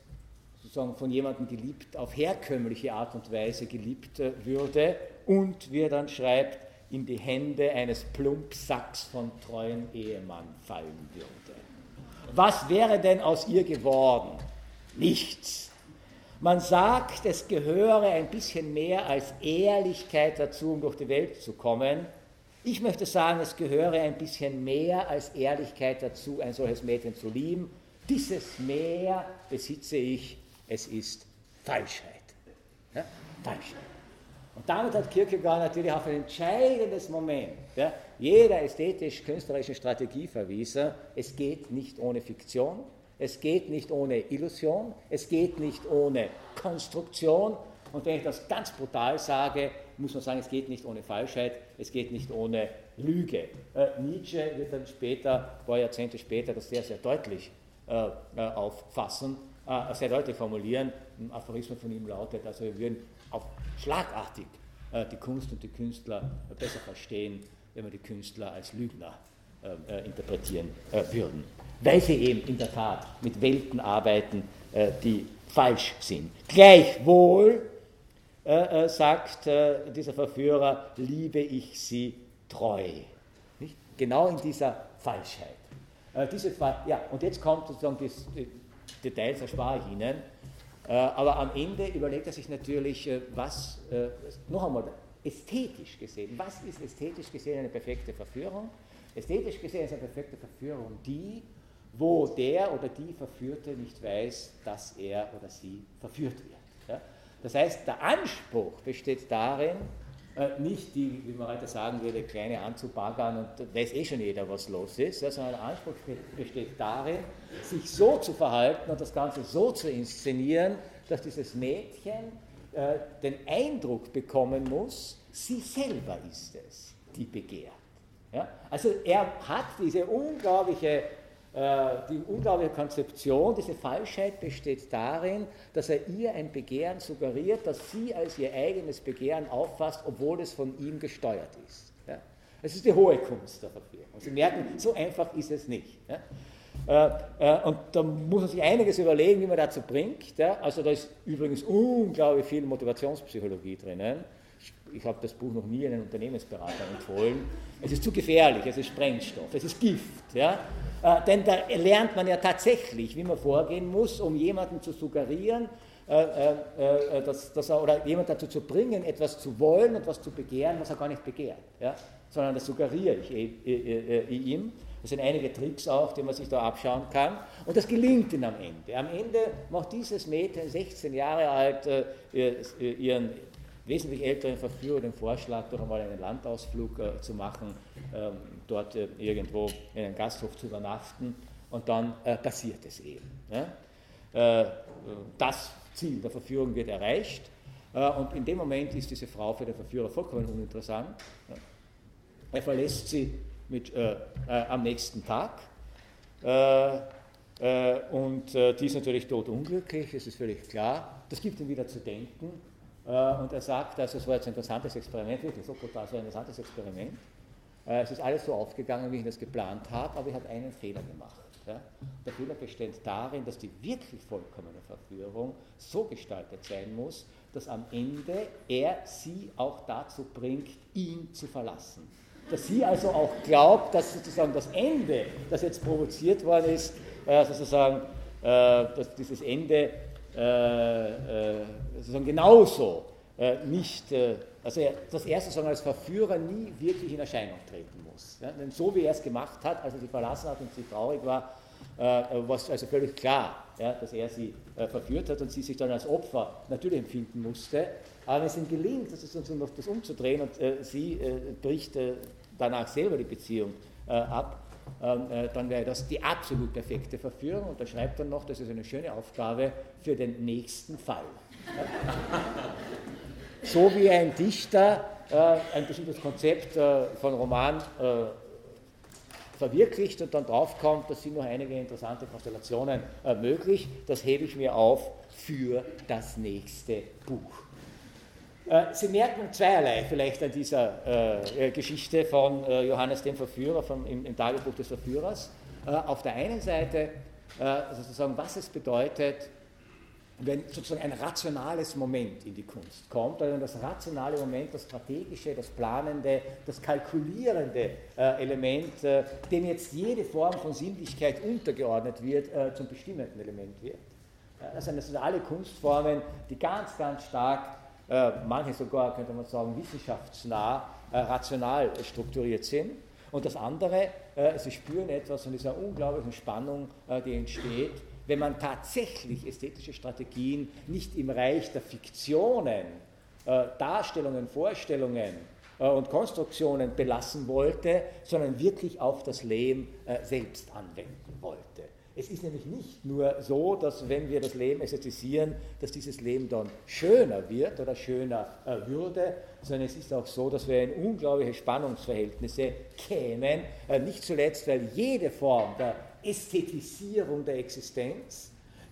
sozusagen von jemandem geliebt, auf herkömmliche Art und Weise geliebt äh, würde und wie er dann schreibt, in die Hände eines Plumpsacks von treuen Ehemann fallen würde. Was wäre denn aus ihr geworden? Nichts. Man sagt, es gehöre ein bisschen mehr als Ehrlichkeit dazu, um durch die Welt zu kommen. Ich möchte sagen, es gehöre ein bisschen mehr als Ehrlichkeit dazu, ein solches Mädchen zu lieben. Dieses Mehr besitze ich, es ist Falschheit. Ja? Falschheit. Und damit hat Kierkegaard natürlich auf ein entscheidendes Moment ja, jeder ästhetisch-künstlerischen Strategie verwiesen. Es geht nicht ohne Fiktion, es geht nicht ohne Illusion, es geht nicht ohne Konstruktion. Und wenn ich das ganz brutal sage, muss man sagen, es geht nicht ohne Falschheit, es geht nicht ohne Lüge. Äh, Nietzsche wird dann später, ein paar Jahrzehnte später, das sehr, sehr deutlich auffassen, sehr deutlich formulieren. Ein Aphorismus von ihm lautet, also wir würden auf schlagartig die Kunst und die Künstler besser verstehen, wenn wir die Künstler als Lügner interpretieren würden. Weil sie eben in der Tat mit Welten arbeiten, die falsch sind. Gleichwohl äh, äh, sagt äh, dieser Verführer, liebe ich sie treu. Nicht? Genau in dieser Falschheit. Äh, diese Fa ja, und jetzt kommt sozusagen das, die Details, erspare ich Ihnen. Äh, aber am Ende überlegt er sich natürlich, äh, was, noch einmal, ästhetisch gesehen, was ist ästhetisch gesehen eine perfekte Verführung? Ästhetisch gesehen ist eine perfekte Verführung die, wo der oder die Verführte nicht weiß, dass er oder sie verführt wird. Das heißt, der Anspruch besteht darin, äh, nicht die, wie man heute sagen würde, kleine anzubaggern und weiß eh schon jeder, was los ist, sondern der Anspruch besteht darin, sich so zu verhalten und das Ganze so zu inszenieren, dass dieses Mädchen äh, den Eindruck bekommen muss, sie selber ist es, die begehrt. Ja? Also er hat diese unglaubliche die unglaubliche Konzeption, diese Falschheit besteht darin, dass er ihr ein Begehren suggeriert, das sie als ihr eigenes Begehren auffasst, obwohl es von ihm gesteuert ist. Ja? Das ist die hohe Kunst der Verführung. Sie merken, so einfach ist es nicht. Ja? Äh, äh, und da muss man sich einiges überlegen, wie man dazu bringt. Also da ist übrigens unglaublich viel Motivationspsychologie drinnen ich habe das Buch noch nie einem Unternehmensberater empfohlen. Es ist zu gefährlich, es ist Sprengstoff, es ist Gift. Ja? Äh, denn da lernt man ja tatsächlich, wie man vorgehen muss, um jemanden zu suggerieren, äh, äh, äh dass, dass er, oder jemanden dazu zu bringen, etwas zu wollen, etwas zu begehren, was er gar nicht begehrt. Ja? Sondern das suggeriere ich eh, eh, ihm. Das sind einige Tricks auch, die man sich da abschauen kann. Und das gelingt ihm am Ende. Am Ende macht dieses Mädchen, 16 Jahre alt, ihren wesentlich älteren Verführer den Vorschlag, doch einmal einen Landausflug äh, zu machen, ähm, dort äh, irgendwo in einem Gasthof zu übernachten und dann äh, passiert es eben. Ja? Äh, das Ziel der Verführung wird erreicht äh, und in dem Moment ist diese Frau für den Verführer vollkommen uninteressant. Ja? Er verlässt sie mit, äh, am nächsten Tag. und die ist natürlich totunglücklich, es ist völlig klar. Das gibt ihm wieder zu denken und er sagt, also es war jetzt ein interessantes Experiment, wirklich so brutal, so ein interessantes Experiment. Äh, es ist alles so aufgegangen, wie ich das geplant habe, aber ich habe einen Fehler gemacht. Der Fehler besteht darin, dass die wirklich vollkommene Verführung so gestaltet sein muss, dass am Ende er sie auch dazu bringt, ihn zu verlassen. Dass sie also auch glaubt, dass sozusagen das Ende, das jetzt provoziert worden ist, äh, sozusagen, dass dieses Ende äh, äh, sozusagen genauso äh, nicht, also er, dass er sozusagen als Verführer nie wirklich in Erscheinung treten muss. Ja? Denn so wie er es gemacht hat, als er sie verlassen hat und sie traurig war, war es also völlig klar, ja, dass er sie verführt hat und sie sich dann als Opfer natürlich empfinden musste. Aber wenn es ihm gelingt, das, ist noch das umzudrehen und sie bricht danach selber die Beziehung ab, äh, dann wäre das die absolut perfekte Verführung. Und er schreibt dann noch, das ist eine schöne Aufgabe für den nächsten Fall. so wie ein Dichter äh, ein bestimmtes Konzept äh, von Roman verwirklicht und dann draufkommt, da sind noch einige interessante Konstellationen möglich. Das hebe ich mir auf für das nächste Buch. Äh, Sie merken zweierlei vielleicht an dieser äh, Geschichte von äh, Johannes dem Verführer vom, im, Tagebuch des Verführers. Auf der einen Seite sozusagen, was es bedeutet, wenn sozusagen ein rationales Moment in die Kunst kommt, also das rationale Moment, das strategische, das planende, das kalkulierende Element, dem jetzt jede Form von Sinnlichkeit untergeordnet wird, zum bestimmenden Element wird. Das sind also alle Kunstformen, die ganz, ganz stark äh, manche sogar, könnte man sagen, wissenschaftsnah, äh, rational strukturiert sind. Und das andere, äh, sie spüren etwas von dieser unglaublichen Spannung, die entsteht, wenn man tatsächlich ästhetische Strategien nicht im Reich der Fiktionen, Darstellungen, Vorstellungen und Konstruktionen belassen wollte, sondern wirklich auf das Leben selbst anwenden wollte. Es ist nämlich nicht nur so, dass wenn wir das Leben ästhetisieren, dass dieses Leben dann schöner wird oder schöner äh, würde, sondern es ist auch so, dass wir in unglaubliche Spannungsverhältnisse kämen, äh, nicht zuletzt, weil jede Form der Ästhetisierung der Existenz,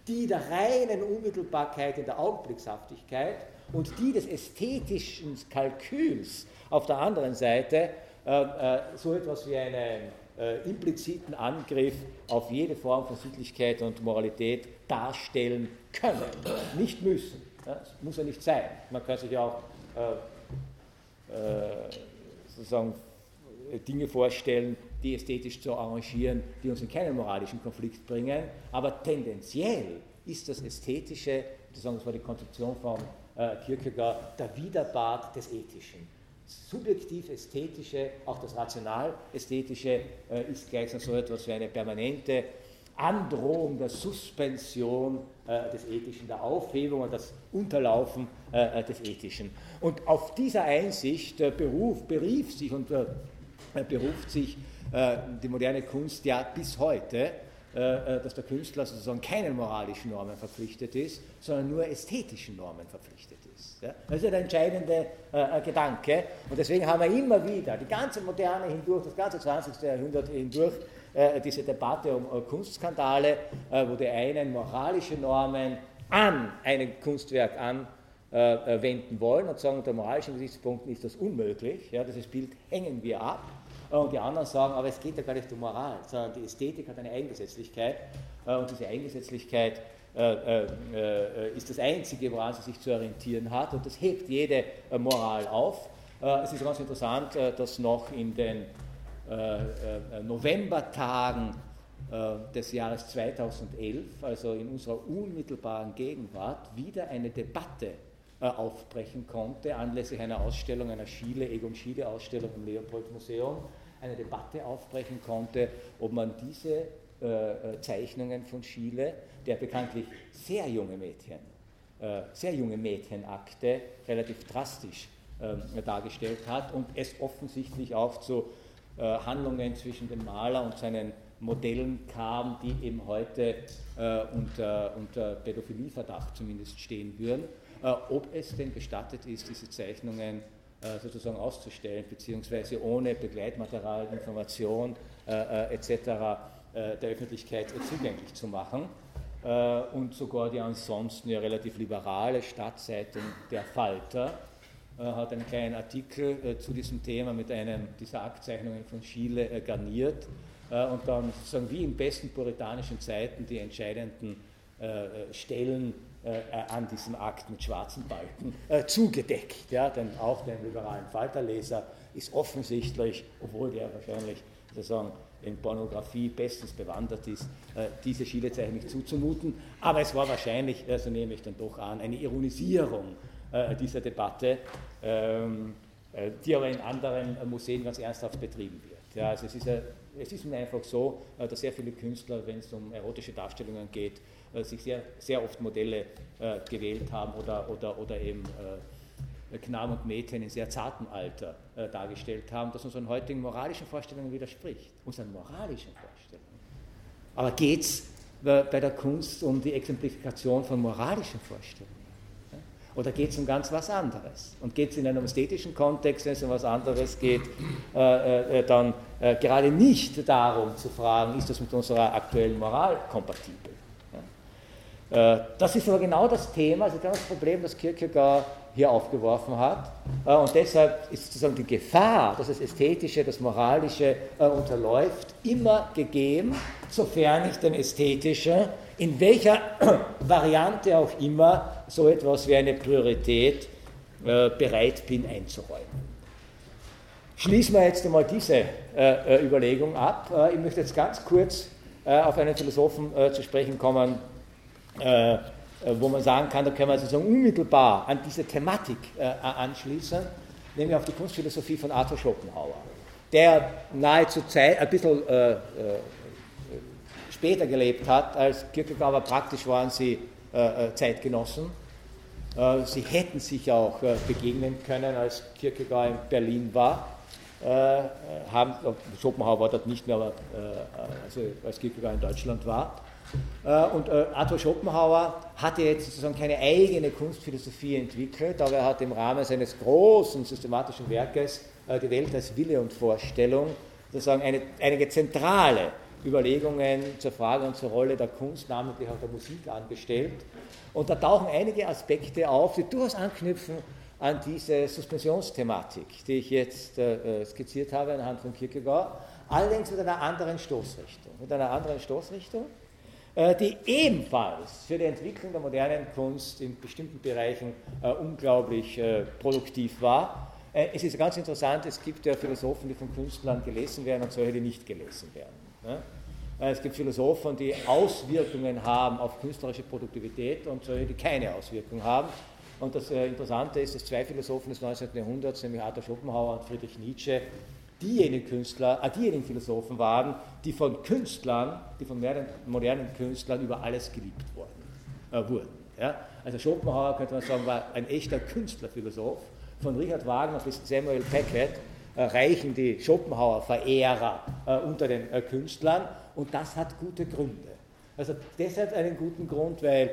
die der reinen Unmittelbarkeit in der Augenblickshaftigkeit und die des ästhetischen Kalküls auf der anderen Seite äh, so etwas wie einen äh, impliziten Angriff auf jede Form von Sittlichkeit und Moralität darstellen können, nicht müssen. Das muss ja nicht sein. Man kann sich auch äh, äh, sozusagen Dinge vorstellen, die ästhetisch zu arrangieren, die uns in keinen moralischen Konflikt bringen, aber tendenziell ist das Ästhetische, sozusagen das war die Konzeption von äh, Kierkegaard, der Widerpart des Ethischen. Subjektiv-ästhetische, auch das rational-ästhetische äh, ist gleichsam so etwas wie eine permanente Androhung der Suspension äh, des Ethischen, der Aufhebung und das Unterlaufen äh, äh des Ethischen. Und auf dieser Einsicht äh, beruf, berief sich und äh, beruft sich die moderne Kunst ja bis heute äh, äh, dass der Künstler sozusagen keinen moralischen Normen verpflichtet ist, sondern nur ästhetischen Normen verpflichtet ist. Das ist ja der entscheidende äh, Gedanke. Und deswegen haben wir immer wieder, die ganze Moderne hindurch, das ganze 20. Jahrhundert hindurch, diese Debatte um Kunstskandale, wo die einen moralische Normen an ein Kunstwerk anwenden wollen und sagen, unter moralischen Gesichtspunkten ist das unmöglich. Ja, dieses Bild hängen wir ab. Und die anderen sagen, aber es geht ja gar nicht um Moral, sondern die Ästhetik hat eine Eigengesetzlichkeit äh, und diese Eigengesetzlichkeit äh, äh, ist das Einzige, woran sie sich zu orientieren hat und das hebt jede Moral auf. Es ist ganz interessant, dass noch in den Novembertagen des Jahres 2011, also in unserer unmittelbaren Gegenwart, wieder eine Debatte aufbrechen konnte, anlässlich einer Ausstellung, einer Schiele, Egon Schiele-Ausstellung im Leopold-Museum, eine Debatte aufbrechen konnte, ob man diese äh, äh, Zeichnungen von Schiele, der bekanntlich sehr junge Mädchen, äh, sehr junge Mädchenakte relativ drastisch äh, dargestellt hat und es offensichtlich auch zu äh, Handlungen zwischen dem Maler und seinen Modellen kam, die eben heute äh, unter, unter Pädophilieverdacht zumindest stehen würden, ob es denn gestattet ist, diese Zeichnungen äh, sozusagen auszustellen, beziehungsweise ohne Begleitmaterial, Information äh, äh, etc. der Öffentlichkeit zugänglich zu machen. Und sogar die ansonsten ja relativ liberale Stadtzeitung Der Falter hat einen kleinen Artikel zu diesem Thema mit einem dieser Aktzeichnungen von Chile garniert und dann sozusagen wie in besten puritanischen Zeiten die entscheidenden Stellen äh, an diesem Akt mit schwarzen Balken äh, zugedeckt. Ja? Denn auch dem liberalen Falterleser ist offensichtlich, obwohl der wahrscheinlich sozusagen in Pornografie bestens bewandert ist, äh, diese Schielezeichen nicht zuzumuten. Aber es war wahrscheinlich, so also nehme ich dann doch an, eine Ironisierung äh, dieser Debatte, ähm, äh, die aber in anderen Museen ganz ernsthaft betrieben wird. Ja, also es, ist, es ist einfach so, dass sehr viele Künstler, wenn es um erotische Darstellungen geht, sich sehr, sehr oft Modelle äh, gewählt haben oder, oder, oder eben Knaben und Mädchen in sehr zartem Alter dargestellt haben, das unseren heutigen moralischen Vorstellungen widerspricht. Unseren moralischen Vorstellungen. Aber geht es bei der Kunst um die Exemplifikation von moralischen Vorstellungen? Oder geht es um ganz was anderes? Und geht es in einem ästhetischen Kontext, wenn es um was anderes geht, äh, äh, dann äh, gerade nicht darum zu fragen, ist das mit unserer aktuellen Moral kompatibel? Äh, das ist aber genau das Thema, also genau das Problem, das Kierkegaard hier aufgeworfen hat. Äh, und deshalb ist sozusagen die Gefahr, dass das Ästhetische, das Moralische äh, unterläuft, immer gegeben, sofern ich dem Ästhetischen, in welcher Variante auch immer, so etwas wie eine Priorität bereit bin einzuräumen. Schließen wir jetzt einmal diese Überlegung ab. Ich möchte jetzt ganz kurz auf einen Philosophen zu sprechen kommen, äh, wo man sagen kann, da können wir sozusagen unmittelbar an diese Thematik äh, anschließen, nämlich auf die Kunstphilosophie von Arthur Schopenhauer, der nahezu Zeit, ein bisschen äh, äh, später gelebt hat als Kierkegaard, praktisch waren sie äh, äh, Zeitgenossen. sie hätten sich auch begegnen können, als Kierkegaard in Berlin war. haben, Schopenhauer war dort nicht mehr, aber also als Kierkegaard in Deutschland war. Äh, und äh, Arthur Schopenhauer hatte jetzt sozusagen keine eigene Kunstphilosophie entwickelt, aber er hat im Rahmen seines großen systematischen Werkes äh, Die Welt als Wille und Vorstellung sozusagen eine, einige zentrale Überlegungen zur Frage und zur Rolle der Kunst, namentlich auch der Musik, angestellt. Und da tauchen einige Aspekte auf, die durchaus anknüpfen an diese Suspensionsthematik, die ich jetzt skizziert habe anhand von Kierkegaard, allerdings mit einer anderen Stoßrichtung. Mit einer anderen Stoßrichtung, die ebenfalls für die Entwicklung der modernen Kunst in bestimmten Bereichen äh, unglaublich äh, produktiv war. Äh, es ist ganz interessant, es gibt ja Philosophen, die von Künstlern gelesen werden und solche, die nicht gelesen werden. Ne? Äh, es gibt Philosophen, die Auswirkungen haben auf künstlerische Produktivität und solche, die keine Auswirkungen haben. Und das äh, Interessante ist, dass zwei Philosophen des 19. Jahrhunderts, nämlich Arthur Schopenhauer und Friedrich Nietzsche, diejenigen Künstler, äh, diejenigen Philosophen waren, die von Künstlern, die von modernen, modernen Künstlern über alles geliebt worden, äh, wurden. Ja? Also Schopenhauer, könnte man sagen, war ein echter Künstlerphilosoph. Von Richard Wagner bis Samuel Beckett äh, reichen die Schopenhauer-Verehrer äh, unter den äh, Künstlern und das hat gute Gründe. Also deshalb einen guten Grund, weil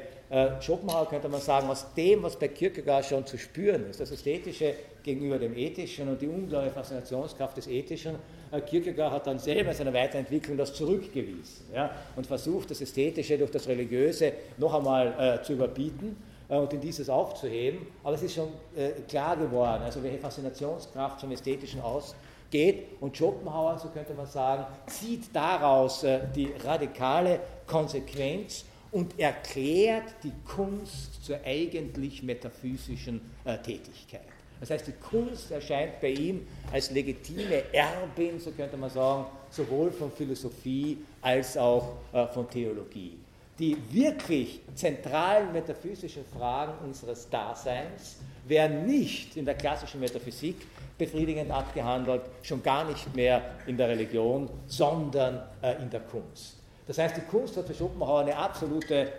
Schopenhauer könnte man sagen, aus dem, was bei Kierkegaard schon zu spüren ist, das Ästhetische gegenüber dem Ethischen und die unglaubliche Faszinationskraft des Ethischen, äh, Kierkegaard hat dann selber in seiner Weiterentwicklung das zurückgewiesen ja, und versucht, das Ästhetische durch das Religiöse noch einmal äh, zu überbieten äh, und in dieses aufzuheben. Aber es ist schon äh, klar geworden, also welche Faszinationskraft vom Ästhetischen ausgeht. Und Schopenhauer, so könnte man sagen, zieht daraus äh, die radikale Konsequenz und erklärt die Kunst zur eigentlich metaphysischen äh, Tätigkeit. Das heißt, die Kunst erscheint bei ihm als legitime Erbin, so könnte man sagen, sowohl von Philosophie als auch äh, von Theologie. Die wirklich zentralen metaphysischen Fragen unseres Daseins werden nicht in der klassischen Metaphysik befriedigend abgehandelt, schon gar nicht mehr in der Religion, sondern äh, in der Kunst. Das heißt, die Kunst hat für Schopenhauer eine absolute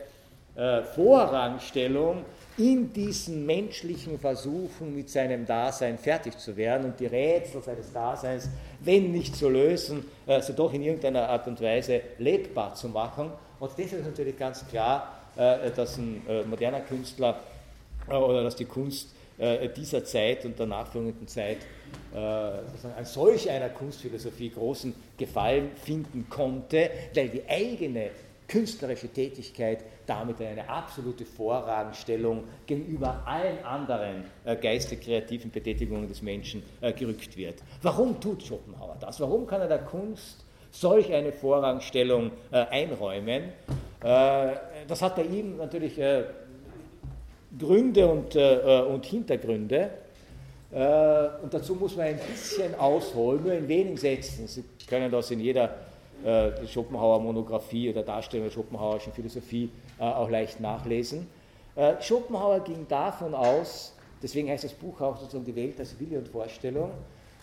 äh, Vorrangstellung in diesen menschlichen Versuchen, mit seinem Dasein fertig zu werden und die Rätsel seines Daseins, wenn nicht zu lösen, äh, so doch in irgendeiner Art und Weise lebbar zu machen. Und deshalb ist natürlich ganz klar, äh, dass ein moderner Künstler oder dass die Kunst dieser Zeit und der nachfolgenden Zeit äh, an solch einer Kunstphilosophie großen Gefallen finden konnte, weil die eigene künstlerische Tätigkeit damit eine absolute Vorrangstellung gegenüber allen anderen äh, geistig-kreativen Betätigungen des Menschen äh, gerückt wird. Warum tut Schopenhauer das? Warum kann er der Kunst solch eine Vorrangstellung äh, einräumen? Äh, das hat bei ihm natürlich äh, Gründe und, und Hintergründe. Äh, und dazu muss man ein bisschen ausholen, nur in wenigen Sätzen. Sie können das in jeder äh, Schopenhauer Monographie oder Darstellung der Schopenhauerischen Philosophie äh, auch leicht nachlesen. Schopenhauer ging davon aus, deswegen heißt das Buch auch sozusagen die Welt als Wille und Vorstellung,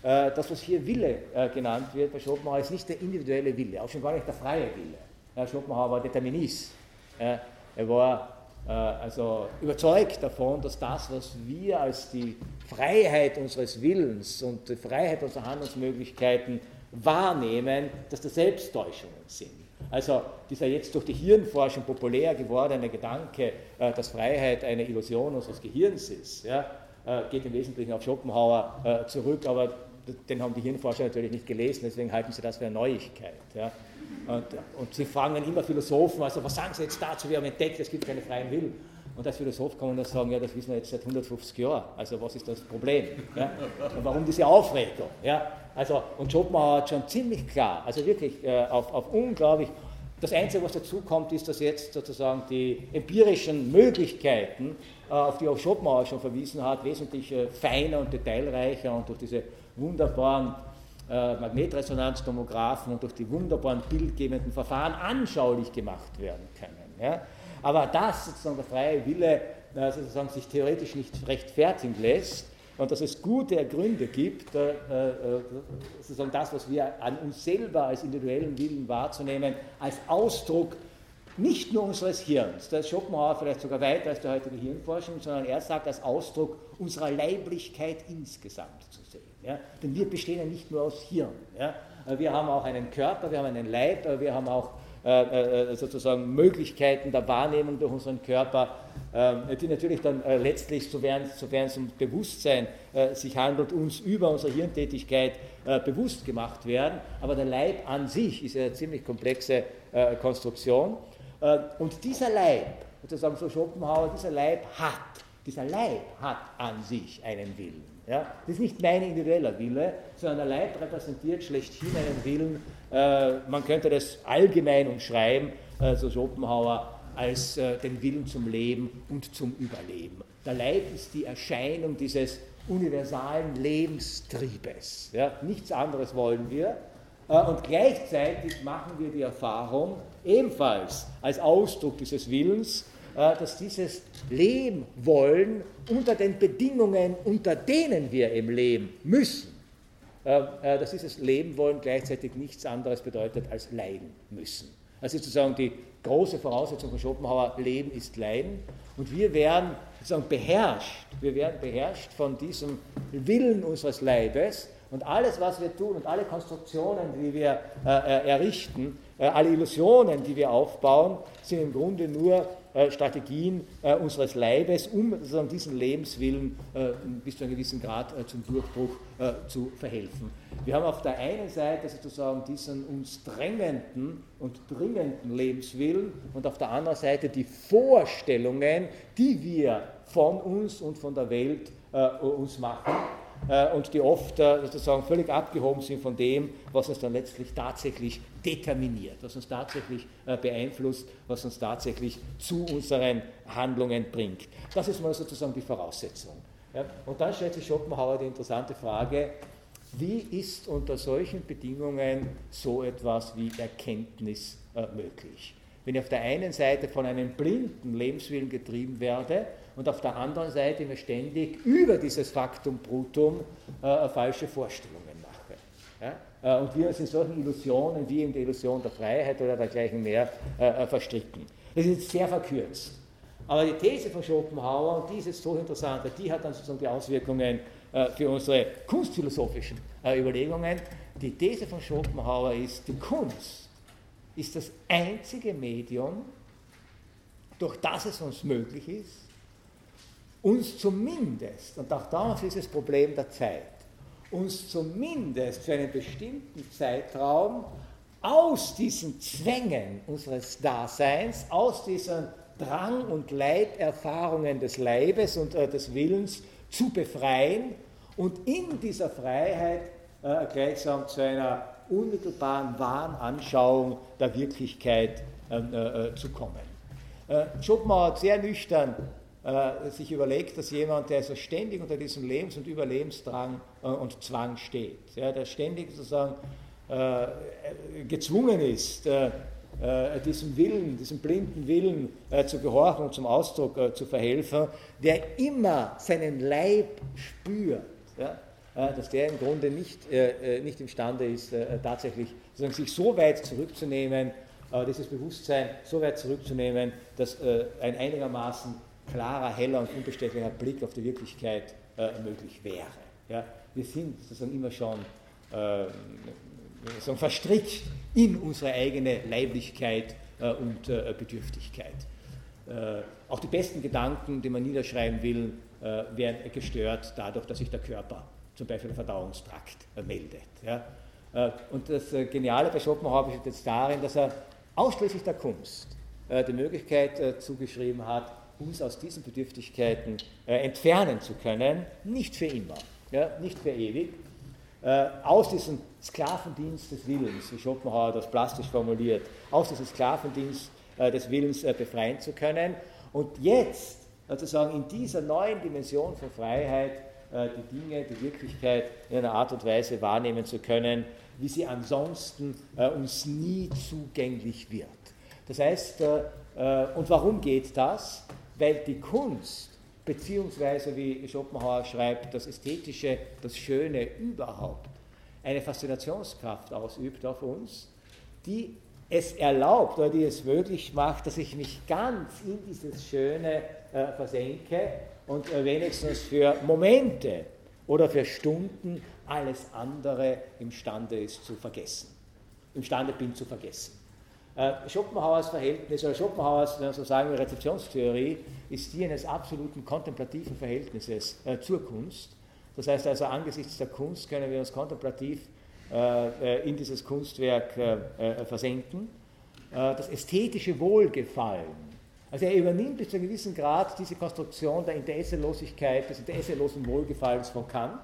das, was hier Wille genannt wird bei Schopenhauer, ist nicht der individuelle Wille, auch schon gar nicht der freie Wille. Schopenhauer war Determinist. Er war also überzeugt davon, dass das, was wir als die Freiheit unseres Willens und die Freiheit unserer Handlungsmöglichkeiten wahrnehmen, dass das Selbsttäuschungen sind. Also dieser jetzt durch die Hirnforschung populär gewordene Gedanke, äh, dass Freiheit eine Illusion unseres Gehirns ist, äh, geht im Wesentlichen auf Schopenhauer zurück, aber den haben die Hirnforscher natürlich nicht gelesen, deswegen halten sie das für eine Neuigkeit. Und, und, sie fragen dann immer Philosophen, also was sagen sie jetzt dazu, wir haben entdeckt, es gibt keine freien Willen. Und als Philosoph kann man dann sagen, ja, das wissen wir jetzt seit 150 Jahren, also was ist das Problem? Ja? Und warum diese Aufregung? Ja? Also, und Schopenhauer hat schon ziemlich klar, also wirklich äh, auf, auf unglaublich, das Einzige, was dazu kommt, ist, dass jetzt sozusagen die empirischen Möglichkeiten, äh, auf die auch Schopenhauer schon verwiesen hat, wesentlich äh, feiner und detailreicher und durch diese wunderbaren äh, Magnetresonanztomographen und durch die wunderbaren bildgebenden Verfahren anschaulich gemacht werden können. Ja? Aber das sozusagen der freie Wille äh, sozusagen sich theoretisch nicht rechtfertigen lässt und dass es gute Gründe gibt, äh, sozusagen das, was wir an uns selber als individuellen Willen wahrzunehmen, als Ausdruck nicht nur unseres Hirns, da Schopenhauer vielleicht sogar weiter als der heutige Hirnforschung, sondern er sagt als Ausdruck unserer Leiblichkeit insgesamt zu. Ja? Denn wir bestehen ja nicht nur aus Hirn. Ja? Wir haben auch einen Körper, wir haben einen Leib, wir haben auch äh, äh, sozusagen Möglichkeiten der Wahrnehmung durch unseren Körper. ähm, die natürlich dann äh, letztlich, sofern, sofern es um Bewusstsein äh, sich handelt, uns über unsere Hirntätigkeit äh, bewusst gemacht werden. Aber der Leib an sich ist eine ziemlich komplexe Konstruktion. Und dieser Leib, sozusagen so Schopenhauer, dieser Leib hat, dieser Leib hat an sich einen Willen. Ja? Das ist nicht mein individueller Wille, sondern der Leib repräsentiert schlechthin einen Willen, man könnte das allgemein umschreiben, so Schopenhauer, als äh, den Willen zum Leben und zum Überleben. Der Leib ist die Erscheinung dieses universalen Lebenstriebes. Ja? Nichts anderes wollen wir. Äh, und gleichzeitig machen wir die Erfahrung, ebenfalls als Ausdruck dieses Willens, äh, dass dieses Leben wollen unter den Bedingungen, unter denen wir im Leben müssen, äh, äh, dass dieses Leben wollen gleichzeitig nichts anderes bedeutet als leiden müssen. Also sozusagen die große Voraussetzung von Schopenhauer, Leben ist Leiden. Und wir werden sozusagen beherrscht, wir werden beherrscht von diesem Willen unseres Leibes. Und alles, was wir tun und alle Konstruktionen, die wir äh, äh errichten, äh, alle Illusionen, die wir aufbauen, sind im Grunde nur äh, Strategien äh, unseres Leibes, um sozusagen diesen Lebenswillen äh, bis zu einem gewissen Grad zum Durchbruch zu verhelfen. Wir haben auf der einen Seite sozusagen diesen uns drängenden und dringenden Lebenswillen und auf der anderen Seite die Vorstellungen, die wir von uns und von der Welt uns machen äh, und die oft äh, sozusagen völlig abgehoben sind von dem, was uns dann letztlich tatsächlich determiniert, was uns tatsächlich äh, beeinflusst, was uns tatsächlich zu unseren Handlungen bringt. Das ist mal sozusagen die Voraussetzung. Und dann stellt sich Schopenhauer die interessante Frage, wie ist unter solchen Bedingungen so etwas wie Erkenntnis möglich? Wenn ich auf der einen Seite von einem blinden Lebenswillen getrieben werde und auf der anderen Seite mir ständig über dieses Faktum Brutum äh, falsche Vorstellungen mache. Ja? Äh, und wir uns in solchen Illusionen wie in der Illusion der Freiheit oder dergleichen mehr äh, äh, verstricken. Das ist jetzt sehr verkürzt. Aber die These von Schopenhauer, und die ist jetzt so interessant, die hat dann sozusagen die Auswirkungen äh, für unsere kunstphilosophischen äh, Überlegungen. Die These von Schopenhauer ist, die Kunst ist das einzige Medium, durch das es uns möglich ist, uns zumindest, und auch damals ist das Problem der Zeit, uns zumindest für einen bestimmten Zeitraum aus diesen Zwängen unseres Daseins, aus diesen Drang- und Leiderfahrungen des Leibes und äh, des Willens zu befreien und in dieser Freiheit äh, gleichsam zu einer unmittelbaren Wahnanschauung der Wirklichkeit ähm, äh, äh, zu kommen. Äh, Schopenhauer hat sehr nüchtern äh, sich überlegt, dass jemand, der so ständig unter diesem Lebens- und Überlebensdrang äh, und Zwang steht, ja, der ständig sozusagen äh, gezwungen ist, diesem Willen, diesem blinden Willen zu gehorchen und zum Ausdruck zu verhelfen, der immer seinen Leib spürt. Ja, äh, dass der im Grunde nicht, äh, äh, nicht imstande ist, tatsächlich sich so weit zurückzunehmen, dieses Bewusstsein so weit zurückzunehmen, dass ein einigermaßen klarer, heller und unbestechlicher Blick auf die Wirklichkeit möglich wäre. Ja, wir sind sozusagen immer schon sozusagen verstrickt in unsere eigene Leiblichkeit und Bedürftigkeit. Auch die besten Gedanken, die man niederschreiben will, werden gestört dadurch, dass sich der Körper zum Beispiel der Verdauungstrakt meldet. Ja. Äh, und das äh, Geniale bei Schopenhauer besteht jetzt darin, dass er ausschließlich der Kunst äh, die Möglichkeit zugeschrieben hat, uns aus diesen Bedürftigkeiten entfernen zu können, nicht für immer, ja, nicht für ewig, aus diesem Sklavendienst des Willens, wie Schopenhauer das plastisch formuliert, aus diesem Sklavendienst des Willens befreien zu können und jetzt sozusagen in dieser neuen Dimension von Freiheit äh, die Dinge, die Wirklichkeit in einer Art und Weise wahrnehmen zu können, wie sie ansonsten äh, uns nie zugänglich wird. Das heißt, äh, und warum geht das? Weil die Kunst, beziehungsweise wie Schopenhauer schreibt, das Ästhetische, das Schöne überhaupt, eine Faszinationskraft ausübt auf uns, die es erlaubt oder die es möglich macht, dass ich mich ganz in dieses Schöne äh, versenke und wenigstens für Momente oder für Stunden alles andere imstande ist zu vergessen. Imstande bin zu vergessen. Äh, Schopenhauers Verhältnis, oder Schopenhauers, wenn man so sagen will, Rezeptionstheorie, ist die eines absoluten kontemplativen Verhältnisses äh, zur Kunst. Das heißt also, angesichts der Kunst können wir uns kontemplativ äh, äh in dieses Kunstwerk äh, äh, versenken. das ästhetische Wohlgefallen, also er übernimmt bis zu einem gewissen Grad diese Konstruktion der Interesselosigkeit, des interesselosen Wohlgefallens von Kant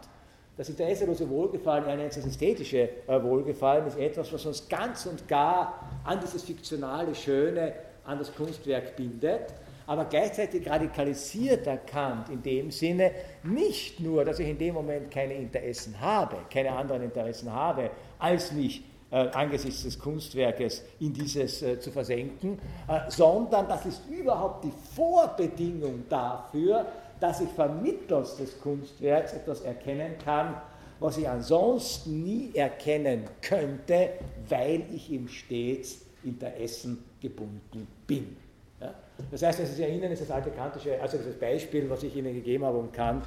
das interesselose Wohlgefallen, er nennt das ästhetische äh, Wohlgefallen, ist etwas, was uns ganz und gar an dieses fiktionale Schöne, an das Kunstwerk bindet. Aber gleichzeitig radikalisiert er Kant in dem Sinne nicht nur, dass ich in dem Moment keine Interessen habe, keine anderen Interessen habe, als mich äh, angesichts des Kunstwerkes in dieses äh, zu versenken, äh, sondern das ist überhaupt die Vorbedingung dafür, dass ich vermittels des Kunstwerks etwas erkennen kann, was ich ansonsten nie erkennen könnte, weil ich ihm stets Interessen gebunden bin. Ja? Das heißt, Sie sich erinnern, ist das alte kantische, also das Beispiel, was ich Ihnen gegeben habe, um Kant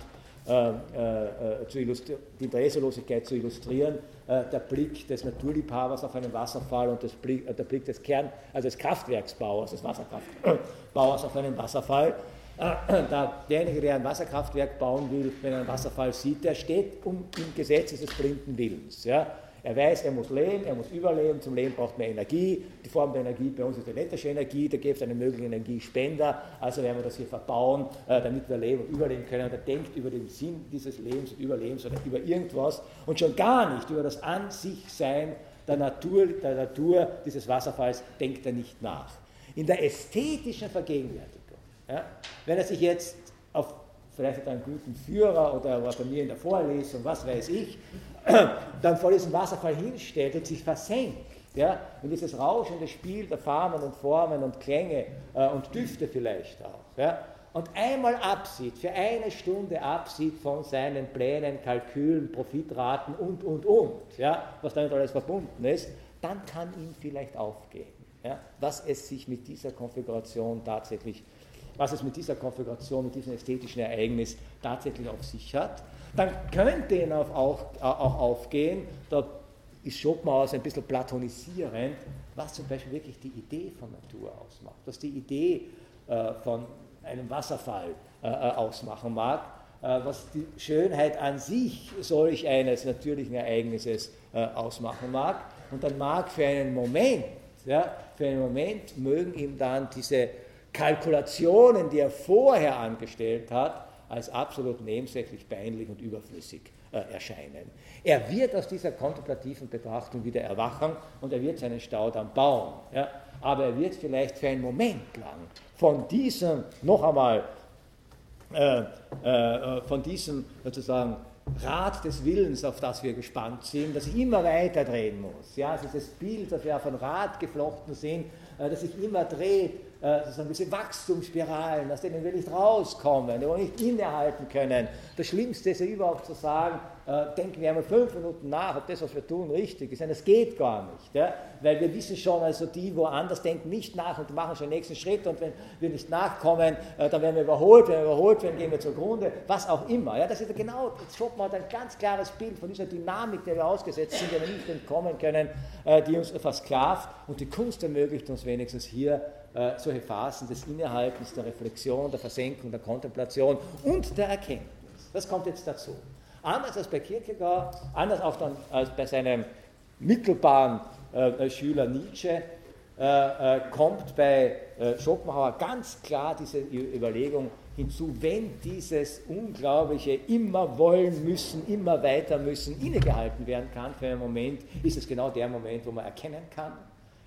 äh, äh, zu die Interesselosigkeit zu illustrieren, äh, der Blick des Naturliebhabers auf einen Wasserfall und Blick, äh, der Blick des Kern, also des Kraftwerksbauers, des Wasserkraftbauers auf einen Wasserfall. Da derjenige, der ein Wasserkraftwerk bauen will, wenn er einen Wasserfall sieht, der steht um, im Gesetz des blinden Willens. Ja? Er weiß, er muss leben, er muss überleben, zum Leben braucht man Energie. Die Form der Energie bei uns ist elektrische Energie, da gibt es einen möglichen Energiespender, also werden wir das hier verbauen, äh, damit wir leben und überleben können. Und er denkt über den Sinn dieses Lebens und Überlebens oder über irgendwas und schon gar nicht über das An sich Sein der Natur, der Natur dieses Wasserfalls denkt er nicht nach. In der ästhetischen Vergegenwärtigung ja? Wenn er sich jetzt auf vielleicht einen guten Führer oder war bei mir in der Vorlesung, was weiß ich, dann vor diesem Wasserfall hinstellt und sich versenkt, ja, und dieses rauschende Spiel der Farben und Formen und Klänge äh, und Düfte vielleicht auch, ja, und einmal absieht, für eine Stunde absieht von seinen Plänen, Kalkülen, Profitraten und, und, und, ja, was damit alles verbunden ist, dann kann ihm vielleicht aufgehen, ja, was es sich mit dieser Konfiguration tatsächlich was es mit dieser Konfiguration, mit diesem ästhetischen Ereignis tatsächlich auf sich hat, dann könnte ihn auch, auch, aufgehen, da ist Schopenhauer ein bisschen platonisierend, was zum Beispiel wirklich die Idee von Natur ausmacht, was die Idee äh, von einem Wasserfall äh, äh ausmachen mag, äh, was die Schönheit an sich solch eines natürlichen Ereignisses äh, ausmachen mag. Und dann mag für einen Moment, ja, für einen Moment mögen ihm dann diese Kalkulationen, die er vorher angestellt hat, als absolut nebensächlich, peinlich und überflüssig äh, erscheinen. Er wird aus dieser kontemplativen Betrachtung wieder erwachen und er wird seinen Staudamm bauen. Ja? Aber er wird vielleicht für einen Moment lang von diesem, noch einmal, äh, äh, von diesem sozusagen Rad des Willens, auf das wir gespannt sind, das ich immer weiter drehen muss. Ja, also das Bild, das wir auf ein Rad geflochten sind, äh, das sich immer dreht, äh, sozusagen diese Wachstumsspiralen, aus denen wir nicht rauskommen, die wir nicht innehalten können. Das Schlimmste ist ja überhaupt zu sagen, äh, denken wir einmal fünf Minuten nach, ob das, was wir tun, richtig ist. das geht gar nicht, ja? weil wir wissen schon, also die woanders denken nicht nach und machen schon den nächsten Schritt und wenn wir nicht nachkommen, äh, dann werden wir überholt, wenn wir überholt werden, gehen wir zugrunde, was auch immer. Ja? Das ist ja genau, Schopenhauer hat ein ganz klares Bild von dieser Dynamik, der wir ausgesetzt sind, der wir nicht entkommen können, die uns versklavt und die Kunst ermöglicht uns wenigstens hier solche Phasen des Innehaltens, der Reflexion, der Versenkung, der Kontemplation und der Erkenntnis. Das kommt jetzt dazu. Anders als bei Kierkegaard, anders auch dann als bei seinem mittelbaren äh, Schüler Nietzsche, äh, äh, kommt bei äh, Schopenhauer ganz klar diese Überlegung hinzu, wenn dieses unglaubliche immer wollen müssen, immer weiter müssen innegehalten werden kann für einen Moment, ist es genau der Moment, wo man erkennen kann,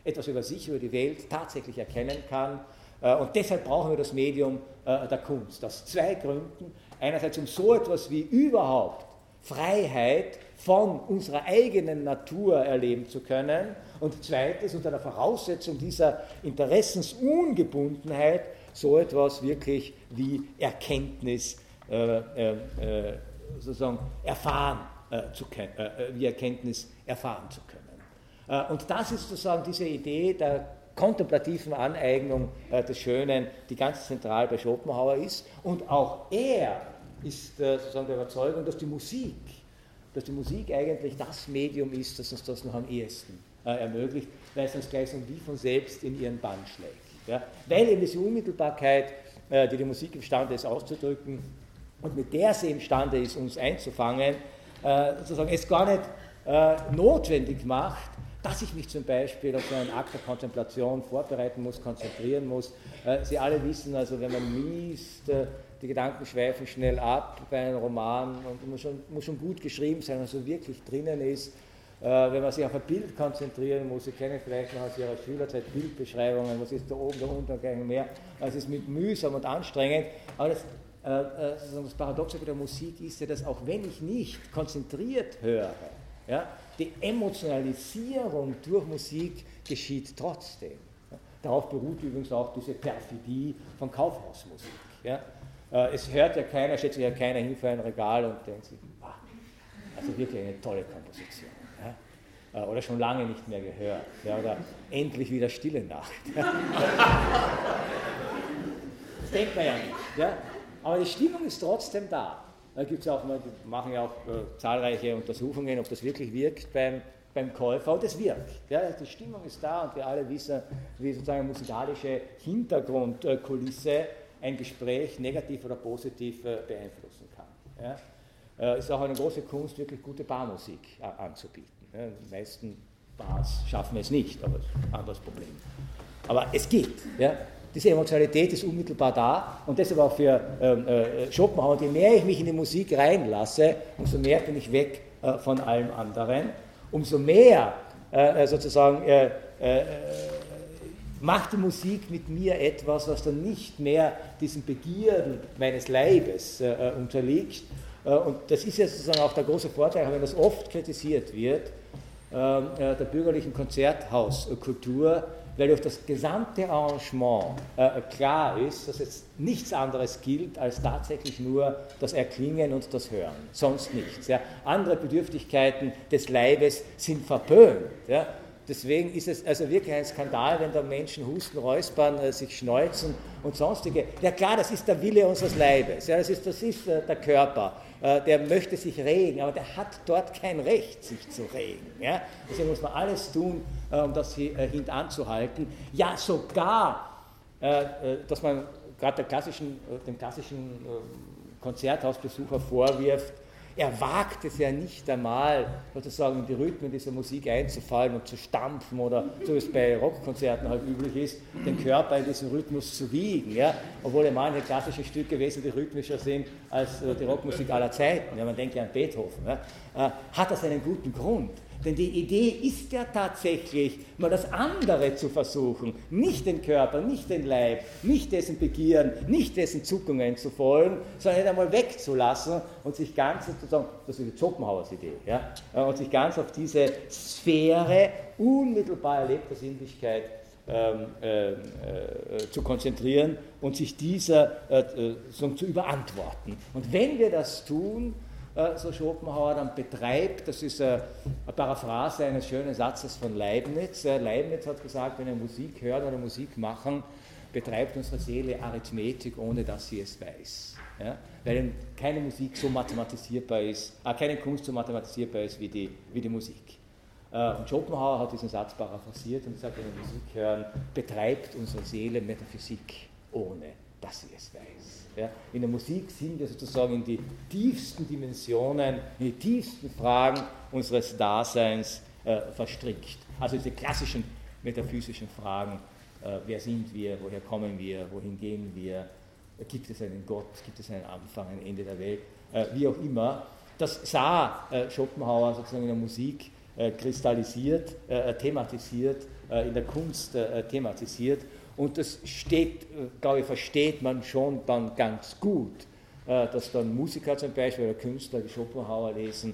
etwas über sich, über die Welt tatsächlich erkennen kann. Äh, und deshalb brauchen wir das Medium äh, der Kunst. Aus zwei Gründen. Einerseits um so etwas wie überhaupt Freiheit von unserer eigenen Natur erleben zu können und zweitens unter der Voraussetzung dieser Interessensungebundenheit so etwas wirklich wie Erkenntnis äh, äh, äh sozusagen erfahren äh, zu können, wie Erkenntnis erfahren zu können. Und das ist sozusagen diese Idee der kontemplativen Aneignung des Schönen, die ganz zentral bei Schopenhauer ist. Und auch er ist sozusagen der Überzeugung, dass die Musik dass die Musik eigentlich das Medium ist, das uns das noch am ehesten ermöglicht, weil es uns gleich so wie von selbst in ihren Bann schlägt. Ja? Weil eben diese Unmittelbarkeit, die die Musik imstande ist auszudrücken und mit der sie imstande ist, uns einzufangen, sozusagen es gar nicht notwendig macht, dass ich mich zum Beispiel auf so einen Akt der Kontemplation vorbereiten muss, konzentrieren muss. Äh, Sie alle wissen also, wenn man liest, äh, die Gedanken schweifen schnell ab bei einem Roman und muss schon, muss schon gut geschrieben sein, also wirklich drinnen ist. Äh, wenn man sich auf ein Bild konzentrieren muss, Sie kennen vielleicht noch aus Ihrer Schülerzeit Bildbeschreibungen, was ist da oben, da unten, da gleich mehr. Also es ist mit mühsam und anstrengend, aber das, das Paradoxe bei der Musik ist ja, dass auch wenn ich nicht konzentriert höre, ja, die Emotionalisierung durch Musik geschieht trotzdem. Darauf beruht übrigens auch diese Perfidie von Kaufhausmusik. Ja. Äh, es hört ja keiner, schätzt ja keiner hin für ein Regal und denkt sich, wow, also wirklich eine tolle Komposition. Ja. Äh, oder schon lange nicht mehr gehört. Ja. Oder endlich wieder Stille Nacht. Das denkt man ja nicht. Aber die Stimmung ist trotzdem da. Da gibt es auch, die machen ja auch äh, zahlreiche Untersuchungen, ob das wirklich wirkt beim, beim Käufer. Und es wirkt. Ja, die Stimmung ist da und wir alle wissen, wie sozusagen musikalische Hintergrundkulisse ein Gespräch negativ oder positiv äh, beeinflussen kann. Ja. Äh, ist auch eine große Kunst, wirklich gute Barmusik äh, anzubieten. Ja, die meisten Bars schaffen es nicht, aber das ist ein anderes Problem. Aber es geht. Ja. Diese Emotionalität ist unmittelbar da und deshalb auch für ähm, äh, Schopenhauer, je mehr ich mich in die Musik reinlasse, umso mehr bin ich weg äh, von allem anderen, umso mehr äh, äh sozusagen äh, äh, macht die Musik mit mir etwas, was dann nicht mehr diesen Begierden meines Leibes unterliegt. und das ist ja sozusagen auch der große Vorteil, wenn das oft kritisiert wird, ähm, der bürgerlichen Konzerthauskultur, weil durch das gesamte Arrangement äh, klar ist, dass jetzt nichts anderes gilt als tatsächlich nur das Erklingen und das Hören, sonst nichts. Ja. Andere Bedürftigkeiten des Leibes sind verpönt. Ja. Deswegen ist es also wirklich ein Skandal, wenn da Menschen husten, räuspern, äh, sich schneuzen und sonstige. Ja klar, das ist der Wille unseres Leibes, ja, das ist, das ist äh, der Körper. Äh, der möchte sich regen, aber der hat dort kein Recht, sich zu regen. Ja? Deswegen muss man alles tun, äh, um das äh, hintanzuhalten. Ja, sogar, dass man gerade klassischen, dem klassischen Konzerthausbesucher vorwirft, er wagt es ja nicht einmal, sozusagen in die Rhythmen dieser Musik einzufallen und zu stampfen oder so wie es bei Rockkonzerten halt üblich ist, den Körper in diesem Rhythmus zu wiegen. Ja? Obwohl ja manche klassische Stücke wesentlich rhythmischer sind als äh, die Rockmusik aller Zeiten. Ja, man denkt ja an Beethoven. Ja? Äh, hat das einen guten Grund? Denn die Idee ist ja tatsächlich, mal das andere zu versuchen, nicht den Körper, nicht den Leib, nicht dessen Begieren, nicht dessen Zuckungen zu folgen, sondern einmal wegzulassen und sich ganz, sozusagen, das ist die Schopenhauers Idee, ja, und sich ganz auf diese Sphäre unmittelbar erlebter Sinnlichkeit ähm, äh, äh, zu konzentrieren und sich dieser äh, äh zu überantworten. Und wenn wir das tun, äh, so Schopenhauer dann betreibt, das ist eine Paraphrase eines schönen Satzes von Leibniz. Leibniz hat gesagt, wenn wir Musik hören oder Musik machen, betreibt unsere Seele Arithmetik, ohne dass sie es weiß. Ja? Weil keine Musik so mathematisierbar ist, äh, keine Kunst so mathematisierbar ist wie die, wie die Musik. Äh, und Schopenhauer hat diesen Satz paraphrasiert und sagt, wenn wir Musik hören, betreibt unsere Seele Metaphysik, ohne dass sie es weiß. Ja, in der Musik sind wir sozusagen in die tiefsten Dimensionen, in die tiefsten Fragen unseres Daseins äh, verstrickt. Also diese klassischen metaphysischen Fragen, äh, wer sind wir, woher kommen wir, wohin gehen wir, gibt es einen Gott, gibt es einen Anfang, ein Ende der Welt, äh, wie auch immer. Das sah äh, Schopenhauer sozusagen in der Musik äh, kristallisiert, äh, thematisiert, in der Kunst thematisiert und das steht, äh, glaube ich, versteht man schon dann ganz gut, äh, dass dann Musiker zum Beispiel oder Künstler, die Schopenhauer lesen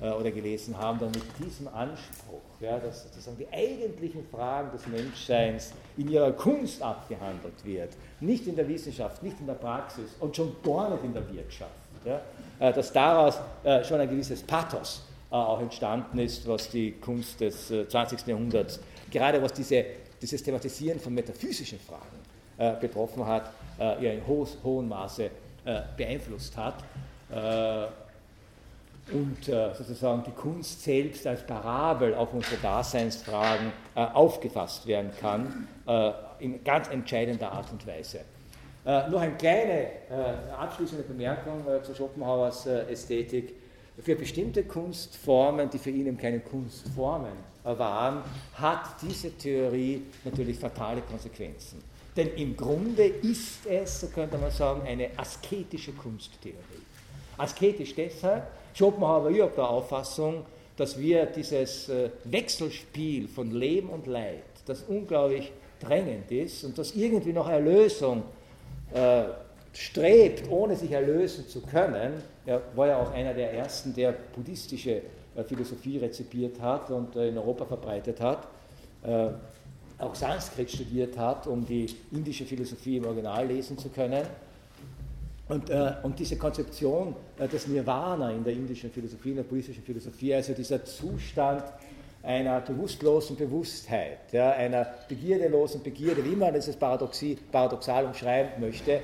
äh, oder gelesen haben, dann mit diesem Anspruch, ja, dass sozusagen die eigentlichen Fragen des Menschseins in ihrer Kunst abgehandelt wird, nicht in der Wissenschaft, nicht in der Praxis und schon gar nicht in der Wirtschaft. Ja, dass daraus schon ein gewisses Pathos auch entstanden ist, was die Kunst des 20. Jahrhunderts, gerade was diese dieses Thematisieren von metaphysischen Fragen äh, betroffen hat, äh, ihr in hohes, hohem Maße äh, beeinflusst hat. Äh, und äh, sozusagen die Kunst selbst als Parabel auf unsere Daseinsfragen äh, aufgefasst werden kann, in ganz entscheidender Art und Weise. Noch eine kleine abschließende Bemerkung zu Schopenhauers Ästhetik. Für bestimmte Kunstformen, die für ihn eben keine Kunstformen waren, hat diese Theorie natürlich fatale Konsequenzen. Denn im Grunde ist es, so könnte man sagen, eine asketische Kunsttheorie. Asketisch deshalb, Schopenhauer war überhaupt der Auffassung, dass wir dieses äh, Wechselspiel von Leben und Leid, das unglaublich drängend ist und das irgendwie nach Erlösung äh, strebt, ohne sich erlösen zu können, er war ja auch einer der ersten, der buddhistische äh, Philosophie rezipiert hat und äh, in Europa verbreitet hat, äh, auch Sanskrit studiert hat, um die indische Philosophie im Original lesen zu können. Und, äh, und, diese Konzeption äh, des Nirvana in der indischen Philosophie, in der buddhistischen Philosophie, also dieser Zustand einer bewusstlosen Bewusstheit, ja, einer begierdelosen Begierde, wie man das paradoxal umschreiben möchte, äh,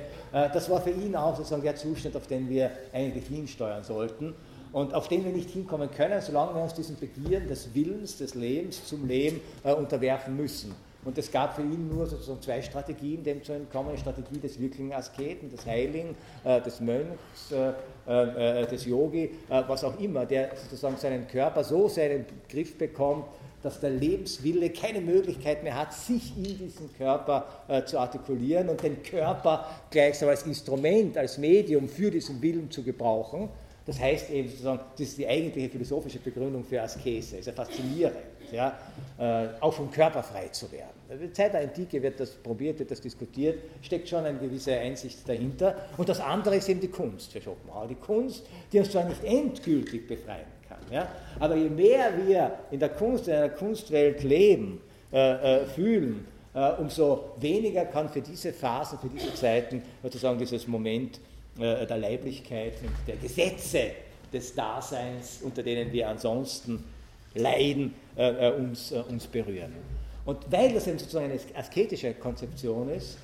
das war für ihn auch sozusagen der Zustand, auf den wir eigentlich hinsteuern sollten und auf den wir nicht hinkommen können, solange wir uns diesen Begierden des Willens, des Lebens zum Leben äh, unterwerfen müssen. Und es gab für ihn nur sozusagen zwei Strategien, dem zu entkommen, die Strategie des wirklichen Asketen, des Heiligen, äh, des Mönchs, äh, äh, des Yogi, äh, was auch immer, der sozusagen seinen Körper so sehr in den Griff bekommt, dass der Lebenswille keine Möglichkeit mehr hat, sich in diesen Körper äh, zu artikulieren und den Körper gleichsam als Instrument, als Medium für diesen Willen zu gebrauchen. Das heißt eben sozusagen, das ist die eigentliche philosophische Begründung für Askese. Es ist ja faszinierend, ja, äh, auch vom Körper frei zu werden. In der Zeit der Antike wird das probiert, wird das diskutiert, steckt schon eine gewisse Einsicht dahinter. Und das andere ist eben die Kunst für Schopenhauer. Die Kunst, die uns zwar nicht endgültig befreien kann, ja, aber je mehr wir in der Kunst, in einer Kunstwelt leben, äh, äh, fühlen, äh, umso weniger kann für diese Phasen, für diese Zeiten sozusagen dieses Moment der Leiblichkeit und der Gesetze des Daseins, unter denen wir ansonsten leiden, äh, äh, uns, uns berühren. Und weil das eben sozusagen eine asketische Konzeption ist,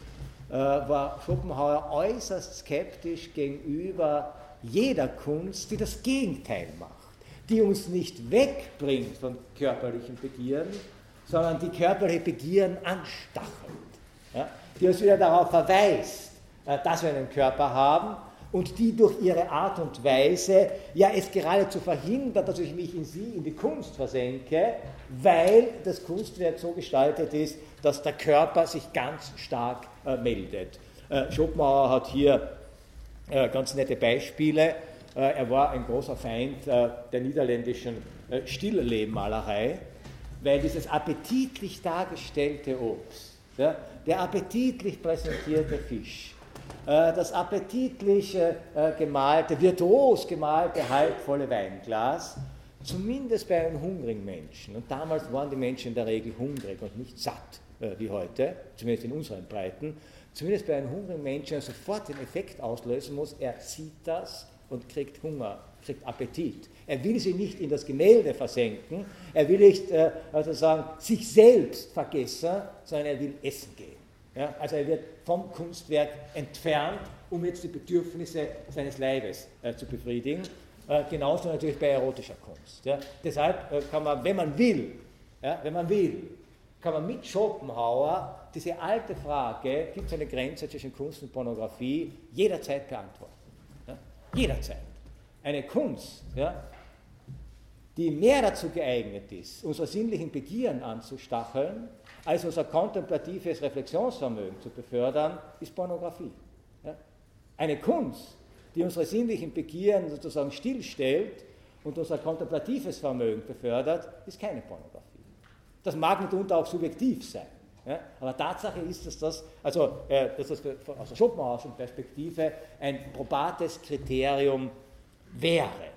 war Schopenhauer äußerst skeptisch gegenüber jeder Kunst, die das Gegenteil macht, die uns nicht wegbringt von körperlichen Begieren, sondern die körperliche Begieren anstachelt, ja, die uns wieder darauf verweist, äh, dass wir einen Körper haben und die durch ihre Art und Weise ja es geradezu verhindert, dass ich mich in sie, in die Kunst versenke, weil das Kunstwerk so gestaltet ist, dass der Körper sich ganz stark äh, meldet. Äh, Schopenhauer hat hier äh, ganz nette Beispiele. Äh, er war ein großer Feind äh, der niederländischen Stilllebmalerei, weil dieses appetitlich dargestellte Obst, ja, der appetitlich präsentierte Fisch, äh, das appetitlich äh, gemalte, virtuos gemalte, halbvolle Weinglas, zumindest bei einem hungrigen Menschen, und damals waren die Menschen in der Regel hungrig und nicht satt äh, wie heute, zumindest in unseren Breiten, zumindest bei einem hungrigen Menschen sofort den Effekt auslösen muss, er sieht das und kriegt Hunger, kriegt Appetit. Er will sie nicht in das Gemälde versenken, er will nicht äh, also sagen, sich selbst vergessen, sondern er will essen gehen. Ja, also er wird vom Kunstwerk entfernt, um jetzt die Bedürfnisse seines Leibes äh, zu befriedigen. Äh, genauso natürlich bei erotischer Kunst. Ja. Deshalb äh, kann man, wenn man will, ja, wenn man will, kann man mit Schopenhauer diese alte Frage, gibt es eine Grenze zwischen Kunst und Pornografie, jederzeit beantworten. Ja. Jederzeit. Eine Kunst, ja, die mehr dazu geeignet ist, unsere sinnlichen Begieren anzustacheln, als unser kontemplatives Reflexionsvermögen zu befördern, ist Pornografie. Ja? Eine Kunst, die unsere sinnlichen Begieren sozusagen stillstellt und unser kontemplatives Vermögen befördert, ist keine Pornografie. Das mag mitunter auch subjektiv sein. Ja? Aber Tatsache ist, dass das, also, äh, dass das aus der Schopenhauerischen Perspektive ein probates Kriterium wäre.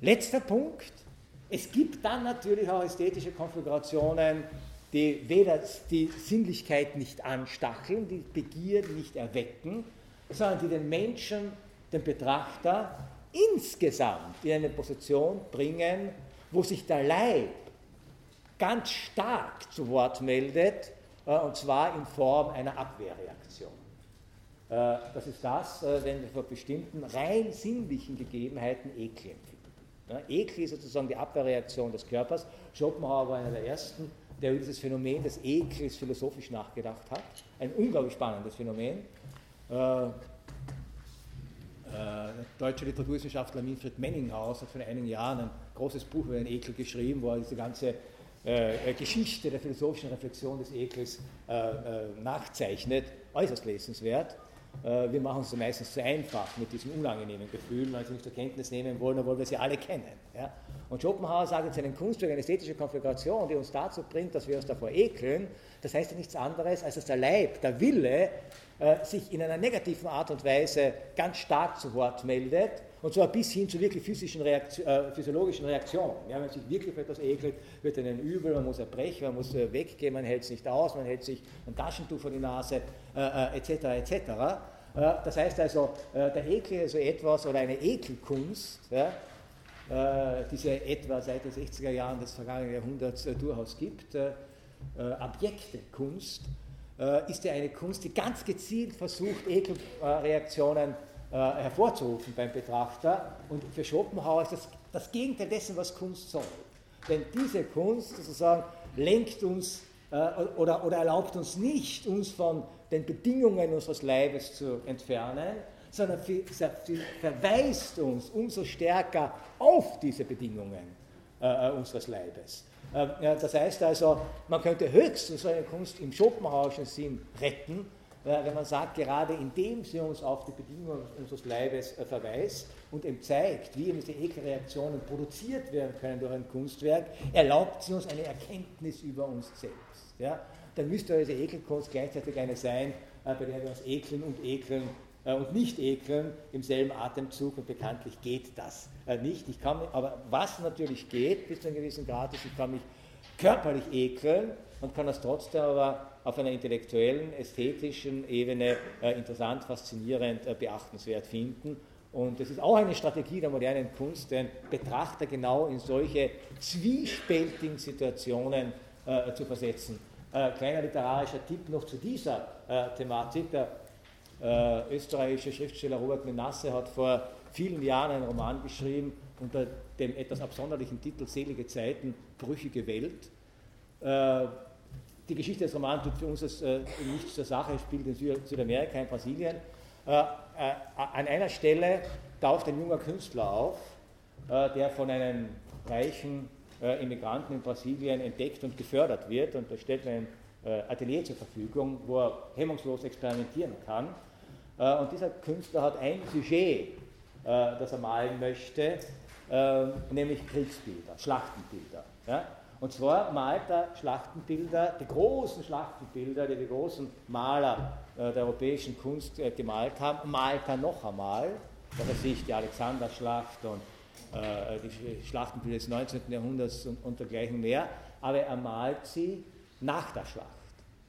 Letzter Punkt, es gibt dann natürlich auch ästhetische Konfigurationen, die weder die Sinnlichkeit nicht anstacheln, die Begierde nicht erwecken, sondern die den Menschen, den Betrachter insgesamt in eine Position bringen, wo sich der Leib ganz stark zu Wort meldet, äh, und zwar in Form einer Abwehrreaktion. Äh, das ist das, wenn wir vor bestimmten rein sinnlichen Gegebenheiten Ekel empfinden. Ja, Ekel ist sozusagen die Abwehrreaktion des Körpers. Schopenhauer war einer der ersten, der über dieses Phänomen des Ekels philosophisch nachgedacht hat. Ein unglaublich spannendes Phänomen. Äh, äh, der deutsche Literaturwissenschaftler Winfried Menninghaus hat vor einigen Jahren ein großes Buch über den Ekel geschrieben, wo er diese ganze äh, Geschichte der philosophischen Reflexion des Ekels äh, äh, nachzeichnet. Äußerst lesenswert. Äh, wir machen es meistens zu einfach mit diesen unangenehmen Gefühlen, weil sie nicht zur Kenntnis nehmen wollen, obwohl wir sie alle kennen. Ja? Und Schopenhauer sagt in seinem Kunstwerk eine ästhetische Konfiguration, die uns dazu bringt, dass wir uns davor ekeln. Das heißt ja nichts anderes, als dass der Leib, der Wille, äh, sich in einer negativen Art und Weise ganz stark zu Wort meldet und zwar bis hin zu wirklich physischen Reaktion, äh, physiologischen Reaktionen. Ja, wenn man sich wirklich für etwas ekelt, wird einem übel, man muss erbrechen, man muss äh, weggehen, man hält es nicht aus, man hält sich ein Taschentuch vor die Nase, äh, etc. Äh, etc. Äh, das heißt also, äh, der Ekel ist so etwas oder eine Ekelkunst, ja, die es etwa seit den 60er Jahren des vergangenen Jahrhunderts durchaus gibt, abjekte Kunst, ist ja eine Kunst, die ganz gezielt versucht, Ekelreaktionen äh, hervorzurufen beim Betrachter. Und für Schopenhauer ist das das Gegenteil dessen, was Kunst soll. Denn diese Kunst sozusagen lenkt uns äh, oder, oder erlaubt uns nicht, uns von den Bedingungen unseres Leibes zu entfernen, sondern sie verweist uns umso stärker auf diese Bedingungen äh, unseres Leibes. Äh, das heißt also, man könnte höchstens so eine Kunst im Schopenhauerischen Sinn retten, wenn man sagt, gerade indem sie uns auf die Bedingungen unseres Leibes äh, verweist und eben zeigt, wie eben diese Ekelreaktionen produziert werden können durch ein Kunstwerk, erlaubt sie uns eine Erkenntnis über uns selbst. Ja? Dann müsste diese Ekelkunst gleichzeitig eine sein, äh, bei der wir uns ekeln und ekeln äh, und nicht ekeln im selben Atemzug und bekanntlich geht das nicht. Ich kann, aber was natürlich geht bis zu einem gewissen Grad ist, ich kann mich körperlich ekeln und kann das trotzdem aber auf einer intellektuellen, ästhetischen Ebene äh, interessant, faszinierend, äh, beachtenswert finden. Und es ist auch eine Strategie der modernen Kunst, den Betrachter genau in solche zwiespältigen Situationen äh, zu versetzen. Äh, kleiner literarischer Tipp noch zu dieser äh, Thematik. Der äh, österreichische Schriftsteller Robert Menasse hat vor vielen Jahren einen Roman geschrieben unter dem etwas absonderlichen Titel Selige Zeiten, brüchige Welt die Geschichte des Romans tut für uns das, äh, nichts zur Sache, spielt in Süd Südamerika, in Brasilien. Äh, äh, an einer Stelle taucht ein junger Künstler auf, äh, der von einem reichen äh, Immigranten in Brasilien entdeckt und gefördert wird. Und da stellt man ein äh, Atelier zur Verfügung, wo er hemmungslos experimentieren kann. und dieser Künstler hat ein Sujet, das er malen möchte, nämlich Kriegsbilder, Schlachtenbilder. Ja? Und zwar malt er Schlachtenbilder, die großen Schlachtenbilder, die die großen Maler äh, der europäischen Kunst äh, gemalt haben, malt er noch einmal. Da sich die Alexanderschlacht und äh, die Schlachtenbilder des 19. Jahrhunderts und, dergleichen mehr. Aber er malt sie nach der Schlacht.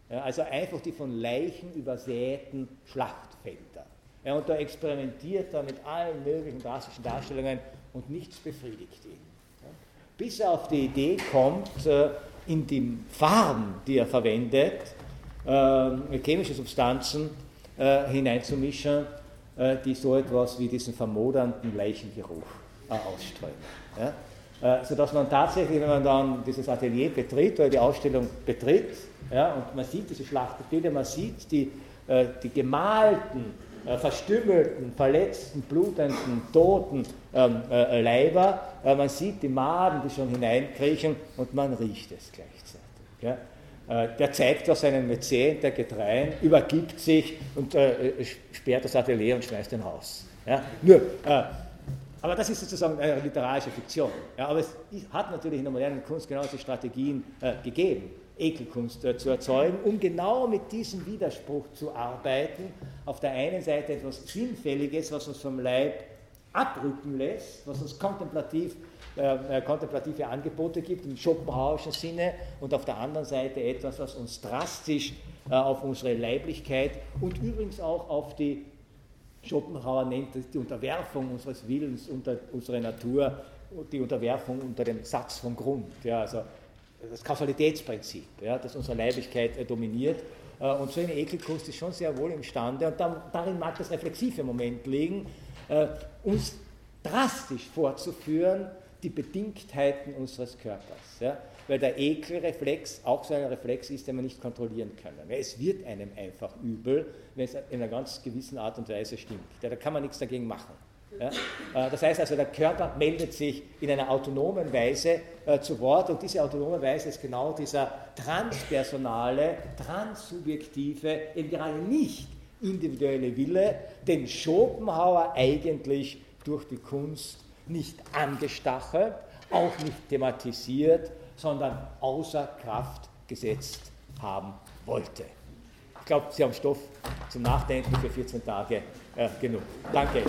Also einfach die von Leichen übersäten Schlachtfelder. Und da experimentiert er mit allen möglichen drastischen Darstellungen und nichts befriedigt ihn bis er auf die Idee kommt, äh, in die Farben, die er verwendet, äh, chemische Substanzen äh, hineinzumischen, die so etwas wie diesen vermodernden Leichengeruch ausströmen. Ja? sodass man tatsächlich, wenn man dann dieses Atelier betritt oder die Ausstellung betritt, ja, und man sieht diese Schlachtenbilder, man sieht die, die gemalten äh, verstümmelten, verletzten, blutenden, toten ähm, äh, Leiber. Äh, man sieht die Maden, die schon hineinkriechen und man riecht es gleichzeitig. Ja? Äh, der zeigt auf seinen Mäzen, der geht rein, übergibt sich und äh, sperrt das Atelier und schmeißt ihn raus. Ja? Nur, äh, aber das ist sozusagen eine literarische Fiktion. Ja, aber es hat natürlich in der modernen Kunst genau diese Strategien gegeben. Ekelkunst zu erzeugen, um genau mit diesem Widerspruch zu arbeiten. Auf der einen Seite etwas Sinnfälliges, was uns vom Leib abrücken lässt, was uns kontemplativ, äh, äh, kontemplative Angebote gibt im Schopenhauerischen Sinne und auf der anderen Seite etwas, was uns drastisch äh, auf unsere Leiblichkeit und übrigens auch auf die, Schopenhauer nennt es die Unterwerfung unseres Willens unter unsere Natur, die Unterwerfung unter dem Satz vom Grund. Ja, also das Kausalitätsprinzip, ja, das unsere Leiblichkeit äh, dominiert Äh, und so eine Ekelkunst ist schon sehr wohl imstande, und darin mag das reflexive Moment liegen, äh, uns drastisch vorzuführen, die Bedingtheiten unseres Körpers. Ja? Weil der Ekelreflex auch so ein Reflex ist, den wir nicht kontrollieren können. Es wird einem einfach übel, wenn es in einer ganz gewissen Art und Weise stimmt. Ja, da kann man nichts dagegen machen. Ja? Äh, das heißt also, der Körper meldet sich in einer autonomen Weise äh, zu Wort und diese autonome Weise ist genau dieser transpersonale, transsubjektive, eben gerade nicht individuelle Wille, den Schopenhauer eigentlich durch die Kunst nicht angestachelt, auch nicht thematisiert, sondern außer Kraft gesetzt haben wollte. Ich glaube, Sie haben Stoff zum Nachdenken für 14 Tage ja, genug. Danke.